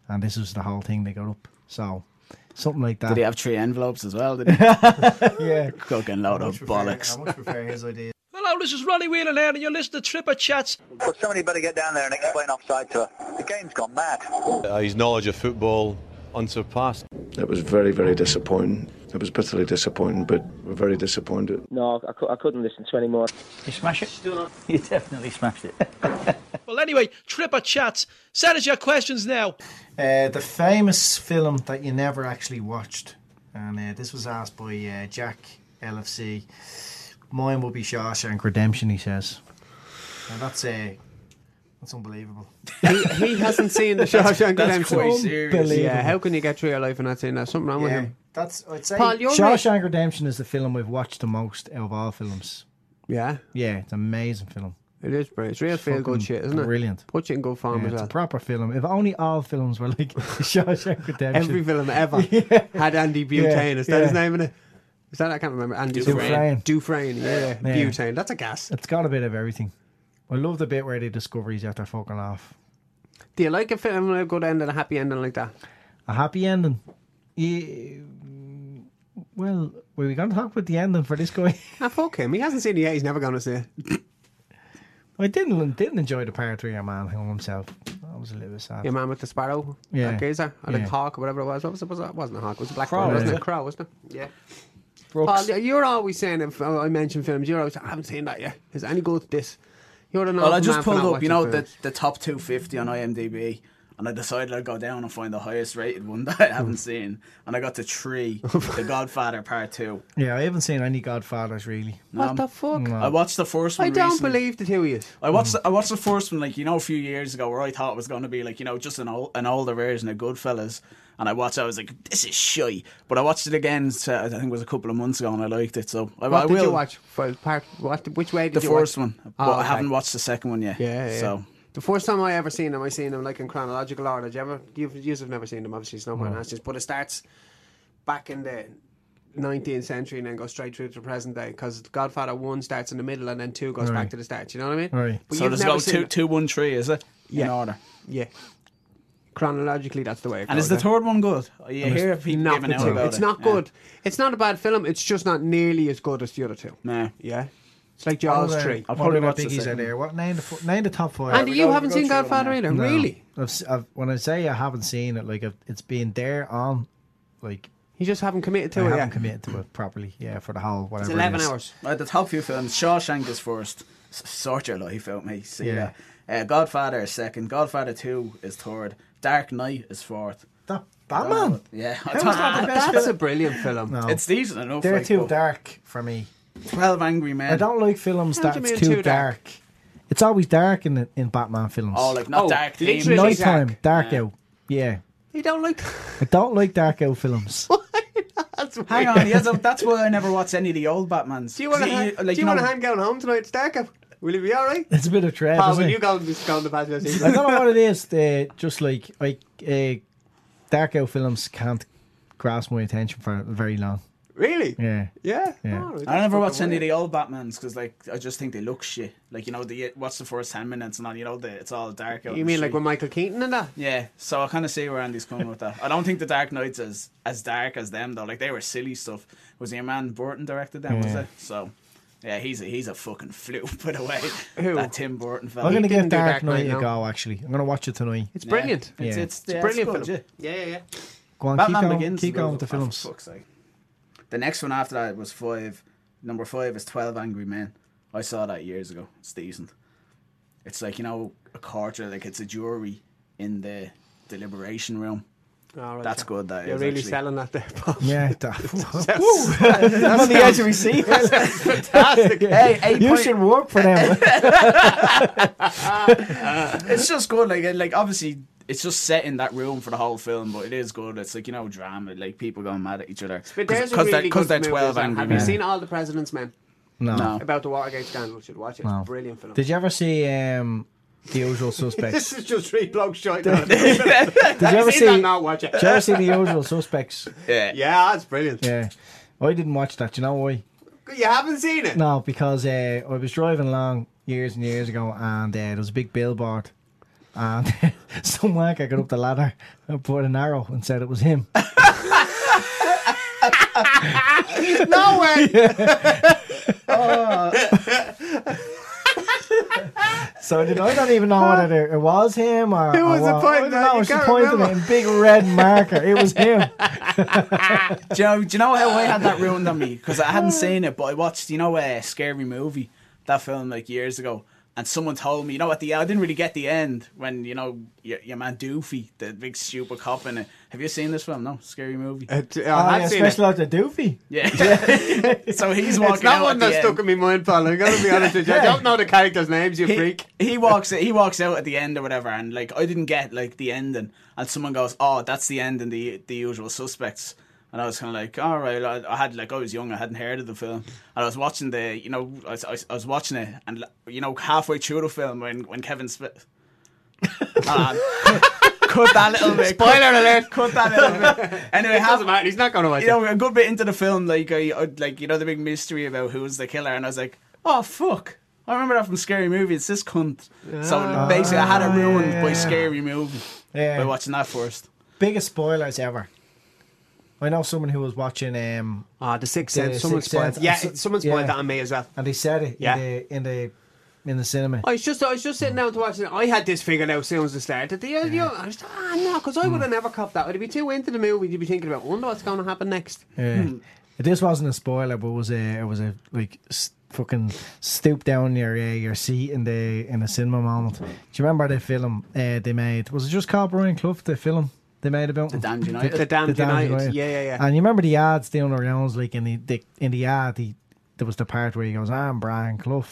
and this was the whole thing they got up. So something like that. Did he have three envelopes as well? Did he? *laughs* yeah. Fucking load of bollocks. I much prefer his idea. *laughs* Hello, this is Ronnie Whelan here, and you're listening to Tripper Chats. Well, somebody better get down there and explain offside to her. The game's gone mad. Uh, his knowledge of football unsurpassed. It was very, very disappointing. It was bitterly disappointing, but we're very disappointed. No, I, cou- I couldn't listen to any more. You smash it? *laughs* You definitely smashed it. *laughs* Well, anyway, Tripper Chats. Send us your questions now. Uh, the famous film that you never actually watched, and uh, this was asked by uh, Jack LFC. Mine will be Shawshank Redemption, he says. And that's uh, That's unbelievable. he, he hasn't seen the *laughs* Shawshank that's Redemption. quite serious. Unbelievable. Yeah, how can you get through your life and not seeing that? Something wrong with him. That's I'd say. Paul, you're Shawshank Redemption is the film we've watched the most out of all films. Yeah, Yeah, it's an amazing film. it is brilliant. It's real feel good shit, isn't it? brilliant. Put you in good form Yeah, as it's a proper film. If only all films were like *laughs* Shawshank Redemption. Every film ever *laughs* had Andy Butane. Is that his name in it? Is that I can't remember. Andy Dufresne. Dufresne. Yeah, Yeah. Butane. That's a gas. It's got a bit of everything. I love the bit where they discover he's after fucking off. Do you like a film with a good ending, a happy ending like that? A happy ending. Yeah, well, were we going to talk about the ending for this guy? *laughs* Ah, fuck him. He hasn't seen it yet. He's never going to see it. I didn't didn't enjoy the part where your man hung himself. That was a little bit sad. Your man with the sparrow. Yeah. That geezer. Or the hawk or whatever it was. What was it? Was it wasn't a hawk. It was a black Crow, bird, wasn't yeah. it? Crow, wasn't it? Yeah. Brooks. Paul, you're always saying if I mention films, you're always I haven't seen that yet. Is any good this? You're the Well, I just pulled up, you know, the, the top 250 on IMDb, and I decided I'd go down and find the highest rated one *laughs* that I haven't seen, and I got to three, The Godfather Part Two. *laughs* Yeah, I haven't seen any Godfathers really. What Um, the fuck? No. I watched the first one. I don't recently. believe the two of you. I watched. The, I watched the first one, like you know, a few years ago, where I thought it was going to be like you know, just an old, an older version of Goodfellas. And I watched. it, I was like, "This is shy," but I watched it again. So I think it was a couple of months ago, and I liked it. So I, What I did will. you watch? For part, what, which way did The you first watch? one, Oh, but ah, I haven't watched the second one yet. Yeah, yeah. So The first time I ever seen them, I seen them like in chronological order. Did you ever? You've, you've never seen them, obviously. It's no asking. But it starts back in the 19th century and then goes straight through to the present day. Because Godfather one starts in the middle and then two goes back to the start. You know what I mean? Right. But so there's go seen two, two, one, three, is it? In order. Yeah. Chronologically, that's the way it And goes. is the eh? third one good? Oh, you hear people Not giving out about It's it. not Yeah. good. It's not a bad film. It's just not nearly as good as the other two. Nah. Yeah. It's like Jaws What are- 3. I'll probably are the watch the biggies out second there? What name the name the top five? Andy, we you haven't seen Godfather either? No. Really? I've, s- I've, when I say I haven't seen it, like I've, it's been there on, like You just haven't committed to I it haven't yet. committed to it properly. Yeah, for the whole whatever. It's 11 is. hours. Right, the top few films. Shawshank is first. S- Sort your life out, mate. See Yeah. yeah. Uh, Godfather is second. Godfather Two is third. Dark Knight is fourth. That Batman. Yeah, I How is that the best That's film? a brilliant film. No, it's decent enough. they're like, too but dark for me. Twelve Angry Men. I don't like films How do that's mean too, too dark. dark? It's always dark in the, in Batman films. Oh, like not Oh, dark. literally themed. Really nighttime, dark. dark, Yeah. out. Yeah, You don't like *laughs* I don't like dark out films. *laughs* That's Hang on, yeah, that- that's why I never watched any of the old Batmans. Do you want to 'Cause hang, like, do you want know- to hang going home tonight? It's dark out. Will you be all right? It's a bit of dread. Paul, isn't will it? you go and just go on the patio? I don't know what it is. The, just like like uh, dark out films can't grasp my attention for very long. Really? Yeah, Yeah. Yeah. Oh, I that's never fucking watched any of the old Batmans because, like, I just think they look shit. Like, you know, the what's the first ten minutes and all, you know, the, it's all dark out. You mean like with Michael Keaton and that? Yeah, so I kind of see where Andy's coming with that. I don't think the Dark Knight's as as dark as them though. Like they were silly stuff. Was your man Burton directed them? Was it? So yeah, he's a, he's a fucking fluke. *laughs* By the way, Who? that Tim Burton fella. I'm gonna didn't give do Dark, Dark Knight Knight, a go. Actually, I'm gonna watch it tonight. It's brilliant. Yeah. it's, It's yeah, a brilliant good, film. yeah. Yeah, yeah, yeah. Go on, Batman keep going, Begins. keep going with the films. for fuck's sake. The next one after that was five. Number five is Twelve Angry Men. I saw that years ago. It's decent. It's like you know a court, like it's a jury in the deliberation room. All right, That's yeah. good. That You're is, really actually. selling that there, Paul. Yeah, *laughs* that, I'm *laughs* *laughs* on the edge of my seat. fantastic. Hey, eight you point- should work for them. it's just good. Like, like obviously, it's just set in that room for the whole film, but it is good. It's like you know, drama, like people going mad at each other But there's a because really they're, 'cause good they're movie twelve as angry Have you seen All the President's Men? no. No. About the Watergate scandal. You should watch it. It's No. a brilliant film. Did you ever see um, The Usual *laughs* Suspects. this is just three blokes shouting. Did *laughs* Did you ever see? that? Did Now watch it. Did you ever see The Usual Suspects? *laughs* Yeah. Yeah, that's brilliant. Yeah, I didn't watch that. You know why? You haven't seen it? No, because uh, I was driving along years and years ago, and uh, there was a big billboard, and some wanker got up the ladder and put an arrow and said it was him. No way. So did, I don't even know whether *laughs* it was him or Who was it what. pointing at? You She pointed remember. it big red marker. It was him. Do you know? Do you know how I had that ruined on me? Because I hadn't *laughs* seen it, but I watched. You know, a scary movie. That film like years ago. And someone told me, you know, at the I didn't really get the end when you know your, your man Doofy, the big stupid cop in it. Have you seen this film? No, scary movie. Uh, t- Oh, I yeah, have seen it. especially like the doofy. Yeah. *laughs* so he's walking It's not out one at that the stuck in my mind, pal. I'm gonna be honest with you. I *laughs* don't know the characters' names, you he, freak. He walks he walks out at the end or whatever, and like I didn't get like the ending, and someone goes, "Oh, that's the end in the the usual suspects." And I was kind of like, all right. I, I had like I was young, I hadn't heard of the film, and I was watching the, you know, I was, I I was watching it, and you know, halfway through the film when when Kevin Smith, *laughs* Hold cut that little bit, Spoiler cut, alert. cut that little bit. *laughs* Anyway, It half, doesn't matter. He's not going to watch you know, it. a good bit into the film, like I, I like you know the big mystery about who's the killer, and I was like, oh fuck. I remember that from Scary Movie. It's this cunt. So Ah. basically, I had it ruined yeah, by. Scary Movie Yeah. by watching that first. Biggest spoilers ever. I know someone who was watching um Ah, the Sixth Sense. Someone Sixth spoiled. Sense. Yeah, And so- it- someone spoiled yeah. that on me as well. and they said it Yeah. in the in the in the cinema. I was just, I was just sitting down to watch it. I had this figured out as soon as it started. The, you know, I was, ah, no, because I would have never copped that. I'd be too into the movie. You'd be thinking about, wonder what's going to happen next. Yeah. This wasn't a spoiler, but it was a it was a like s- fucking stoop down your uh, your seat in the in the cinema moment. Do you remember the film uh, they made? Was it just called Brian Clough? The film they made about The him? Damned United. The Damned The Damned United. Yeah, yeah, yeah. And you remember the ads down the rounds, like in the, the in the ad, he, there was the part where he goes, "I'm Brian Clough."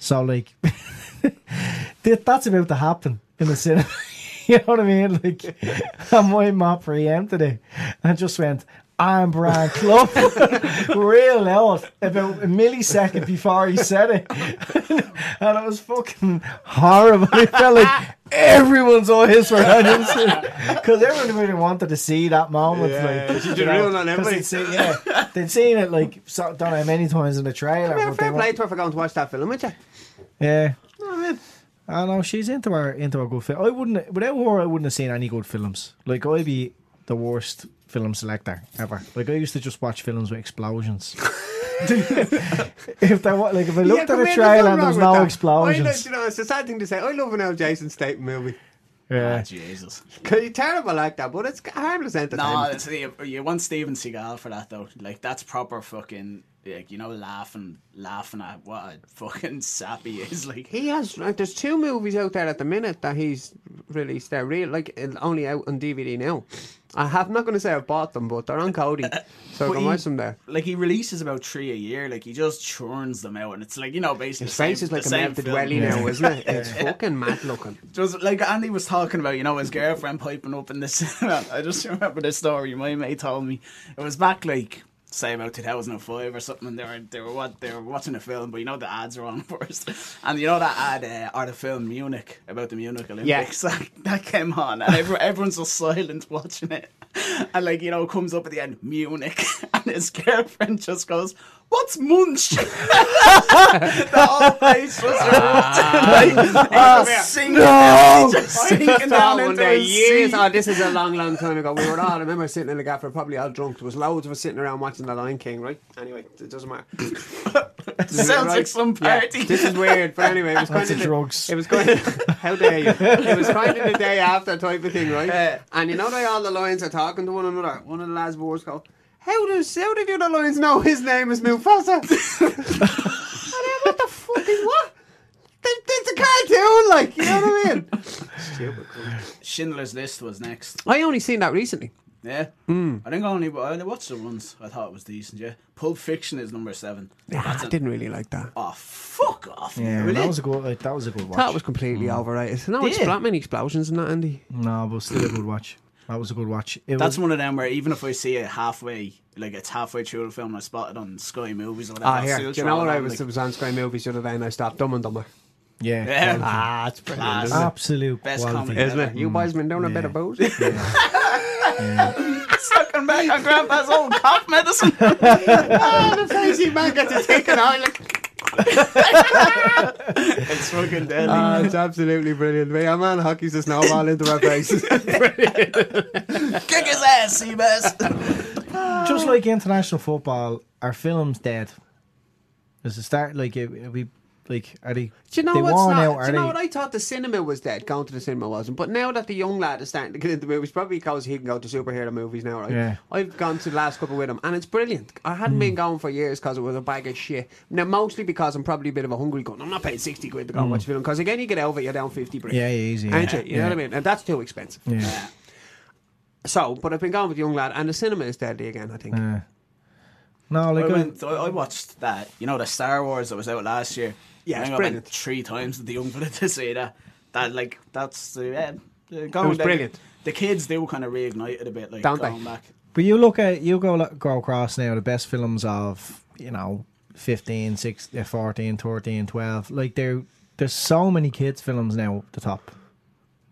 So like, *laughs* that's about to happen in the cinema. *laughs* you know what I mean? Like, *laughs* and my mop preempted it and just went, "I'm Brian Clough," *laughs* real loud about a millisecond before he said it, *laughs* and it was fucking horrible. It felt like everyone's eyes his on him *laughs* because everyone really wanted to see that moment. Yeah, like, did you you know, ruin on 'cause everybody? they'd seen- yeah, they'd seen it like so, don't know many times in the trailer. Fair, but they fair wa- play to her for going to watch that film, would you? yeah. Oh, man. I know she's into her into a good film. I wouldn't without her. I wouldn't have seen any good films. Like I'd be the worst film selector ever. Like I used to just watch films with explosions. *laughs* *laughs* if there was like if I looked Yeah, at a here, trailer nothing and there was no with that. I know, explosions, you know, it's a sad thing to say. I love an old Jason Statham movie. yeah. Ah, Jesus. He's terrible like that, but it's harmless entertainment. No, entertainment. it's, you, you want Steven Seagal for that though. Like that's proper fucking like you know laughing laughing at what a fucking sap he is. Like He has like there's two movies out there at the minute that he's released. They're real like only out on DVD now. I have I'm not going to say I've bought them, but they're on Kodi, *laughs* so I But can he- watch them there. like he releases about three a year. Like he just churns them out, and it's like you know basically His the same- face is like a same melted film. welly now, isn't it? *laughs* It's fucking mad looking. Just like Andy was talking about, you know, his girlfriend piping up in the cinema. *laughs* I just remember the story. My mate told me it was back like say about 2005 or something. And they were they were what they were watching a film, but you know the ads are on *laughs* first, and you know that ad uh, or the film Munich about the Munich Olympics *laughs* that, that came on, and everyone, everyone's just silent watching it. *laughs* And like you know, it comes up at the end Munich, and his girlfriend just goes, "What's Munch?" *laughs* *laughs* the whole place just ah. *laughs* like, ah. just sinking, no! just sinking down into day, years. Oh, this is a long, long time ago. We were all. I remember sitting in the gaffer, probably all drunk. There was loads of us sitting around watching The Lion King. Right. Anyway, it doesn't matter. Sounds like some Yeah, party. this is weird, but anyway, it was kind Lots of of the- drugs. It was kind of how dare you? It was kind of the day after type of thing, right? Yeah. And you know that all the lions are talking to one another. One of the lads' boys go, "How does how did you the other lions know his name is Mufasa?" *laughs* and I'm what the fucking what? That- It's a cartoon, like you know what I mean? Stupid. Schindler's List was next. I only seen that recently. Yeah, Hmm. I think I only I only watched the ones I thought it was decent. Yeah, Pulp Fiction is number seven. Yeah, That's I a- didn't really like that. Oh fuck off! Yeah, really? that was a good. Like, that was a good watch. That was completely overrated. No, Yeah. expl- many explosions in that, Andy. no, but still a good watch. That was a good watch. It That's was, one of them where even if I see it halfway, like it's halfway through the film, I spot it on Sky Movies or whatever. Ah, here. Do you know what I was? like- It was on Sky Movies the other day, and I stopped Dumb and Dumber. yeah, Yeah. quality. Ah, it's brilliant, Class. isn't it? absolute Best quality. comedy. Isn't it? You boys been doing a bit of booze? *laughs* *laughs* Sucking back on Grandpa's old cough medicine. oh, *laughs* the crazy man gets a ticket out. Like, *laughs* it's fucking ah, deadly. oh, it's absolutely brilliant. Mate, our man hockey's a snowball into our faces. *laughs* *laughs* Kick his ass, Seabass. Just like international football, our film's dead. There's a start like it, we like are they? Do you know they what's not? out? do you know they? what I thought the cinema was dead? Going to the cinema wasn't. But now that the young lad is starting to get into movies, probably because he can go to superhero movies now, right? Yeah. I've gone to the last couple with him, and it's brilliant. I hadn't Hmm. been going for years because it was a bag of shit. Now, mostly because I'm probably a bit of a hungry gun. I'm not paying sixty quid to go and watch a film because again, you get over it, you're down fifty. Brick. Hmm. Yeah, yeah, easy, Ain't yeah. you? You know what I mean? And that's too expensive. yeah. *sniffs* So, but I've been going with the young lad, and the cinema is deadly again. I think. yeah. No, like I, I- went, I, I watched that, you know, the Star Wars that was out last year. Yeah, I it's think I brilliant. went three times with the young fella to say that. That like that's uh, yeah, uh, going, It was like, brilliant. The kids do kind of reignite it a bit, like Don't they? going back. But you look at you go go across now the best films of you know 15, 16, 14, 13, 12. Like there there's so many kids films now at the top.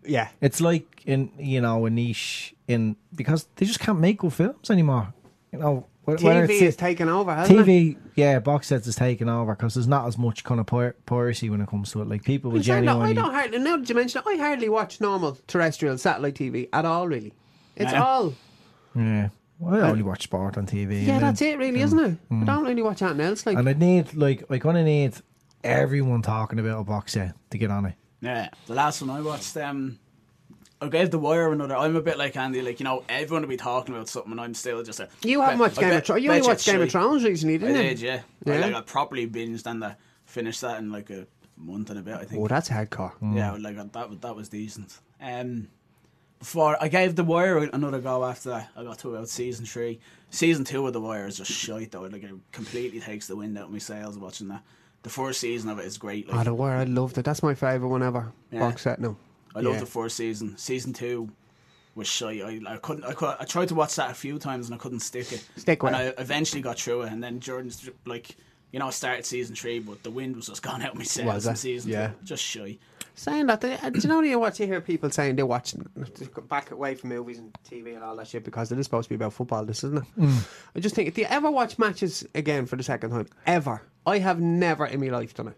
Yeah. It's like in you know a niche in because they just can't make good films anymore. You know wh- whether TV it's is taking over, hasn't it? TV, yeah, box sets is taking over because there's not as much kind of pir- piracy when it comes to it. Like people will In fact, no, I don't hardly. Now that you mention it, I hardly watch normal terrestrial satellite TV at all. Really, it's Yeah. all. Yeah, well, I only watch sport on TV. Yeah, and that's then- it, really, isn't it? I don't really watch anything else. Like, And I need like I kind of need everyone talking about a box set to get on it. Yeah, the last one I watched, um, I gave The Wire another. I'm a bit like Andy, like you know, everyone will be talking about something, and I'm still just a. you haven't watched Game bet- of Thrones. You bet only watched Game of. Thrones recently, didn't you? did, yeah. I, Yeah. like I properly binged and I finished that in like a month and a bit. I think. Oh, that's hardcore. Yeah, like that. was- That was decent. Um, before I gave The Wire another go after that, I got to about season three. Season two of The Wire is just shite though. Like it completely takes the wind out of my sails watching that. The first season of it is great. Like, Oh, the Wire, I loved it. That's my favourite one ever. Yeah. Box set, no. I loved Yeah. the first season. Season two was shy. I, I couldn't. I, cou- I tried to watch that a few times and I couldn't stick it. Stick with and it. I eventually got through it. And then Jordan's like, you know, I started season three, but the wind was just gone out of my sails Was in it? season Yeah. two. Just shy. Saying that, uh, do you know you watch? You hear people saying they're watching back away from movies and TV and all that shit because it is supposed to be about football. This isn't it? I just think, do you ever watch matches again for the second time? Ever? I have never in my life done it.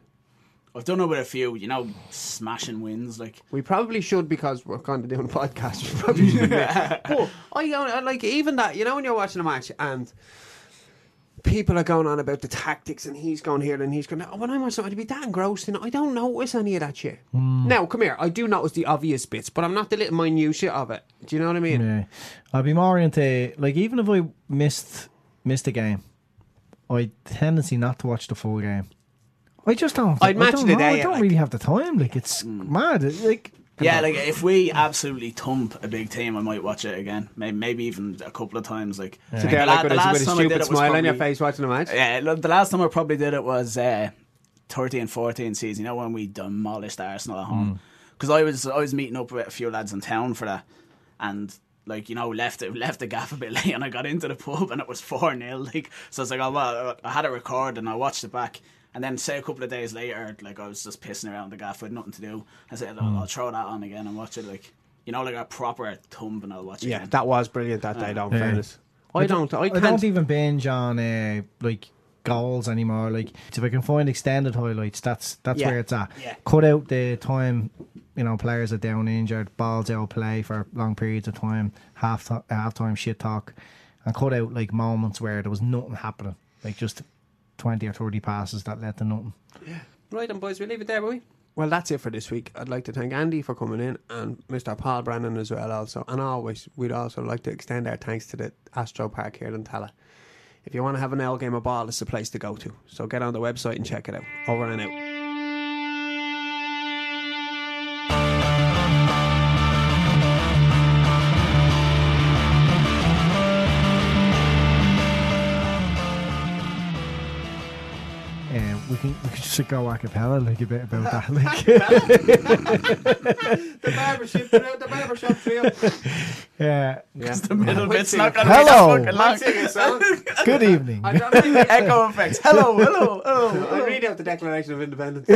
I've done it with a few, you know, smashing wins. Like We probably should because we're kind of doing a podcast. *laughs* We probably should. but I, don't- I like even that. You know when you're watching a match and people are going on about the tactics and he's going here and he's going. Oh, when I'm watching, I'd be that engrossed in it. I don't notice any of that shit. Hmm. Now, come here. I do notice the obvious bits, but I'm not the little minute shit of it. Do you know what I mean? Yeah, I'd be more into like even if I missed missed a game, I tendency not to watch the full game. I just don't. I'd I match don't the know, day I don't like- really have the time. Like it's mad. It- Like yeah, like if we absolutely thump a big team, I might watch it again. Maybe, maybe even a couple of times. Like So the they're like with the a, last with a time I did stupid it was smile on your face watching the match. Yeah, look, the last time I probably did it was uh, 13 14 season. You know when we demolished Arsenal at home because I was I was meeting up with a few lads in town for that, and like you know left it left the gaff a bit *laughs* late, and I got into the pub and it was four 0 Like so, I was like, oh well, I had it record and I watched it back. And then, say a couple of days later, like I was just pissing around the gaff, I had nothing to do. I said, oh, I'll throw that on again and watch it. Like, you know, like a proper thump, and I'll watch. Yeah, again. that was brilliant that day. Though, in Yeah. fairness, I don't. I I can't. don't even binge on uh, like goals anymore. Like if I can find extended highlights, that's that's Yeah. where it's at. Yeah. Cut out the time. You know, players are down injured, balls out of play for long periods of time, half th- half time shit talk, and cut out like moments where there was nothing happening, like just twenty or thirty passes that led to nothing. Yeah. Right, and boys, we leave it there, will we? Well, that's it for this week. I'd like to thank Andy for coming in and Mr. Paul Brennan as well, also. And always, we'd also like to extend our thanks to the Astro Park here in Tallaght. If you want to have an L game of ball, it's the place to go to. So get on the website and check it out. Over and out. Can we could just go a cappella like a bit about that. *laughs* Like, the barbershop trio, the barbershop trio. *laughs* yeah. Yeah. the middle Quit bit's not gonna Hello. be fucking long. Sing a song. Good evening. I don't know. *laughs* Echo effects. Hello, hello, hello. I'll read out the Declaration of Independence.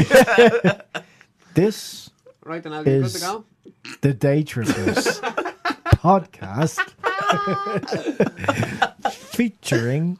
This right, then I'll Is- go. the Day Trippers podcast featuring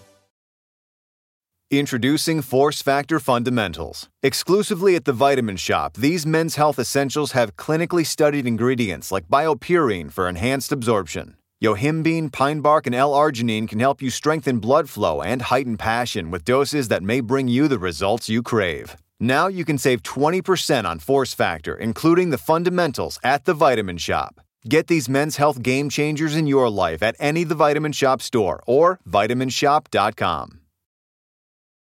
Introducing Force Factor Fundamentals. Exclusively at the Vitamin Shoppe, these men's health essentials have clinically studied ingredients like BioPerine for enhanced absorption. Yohimbine, pine bark, and L-arginine can help you strengthen blood flow and heighten passion with doses that may bring you the results you crave. Now you can save 20% on Force Factor, including the fundamentals at the Vitamin Shoppe. Get these men's health game changers in your life at any The Vitamin Shoppe store or vitaminshoppe.com.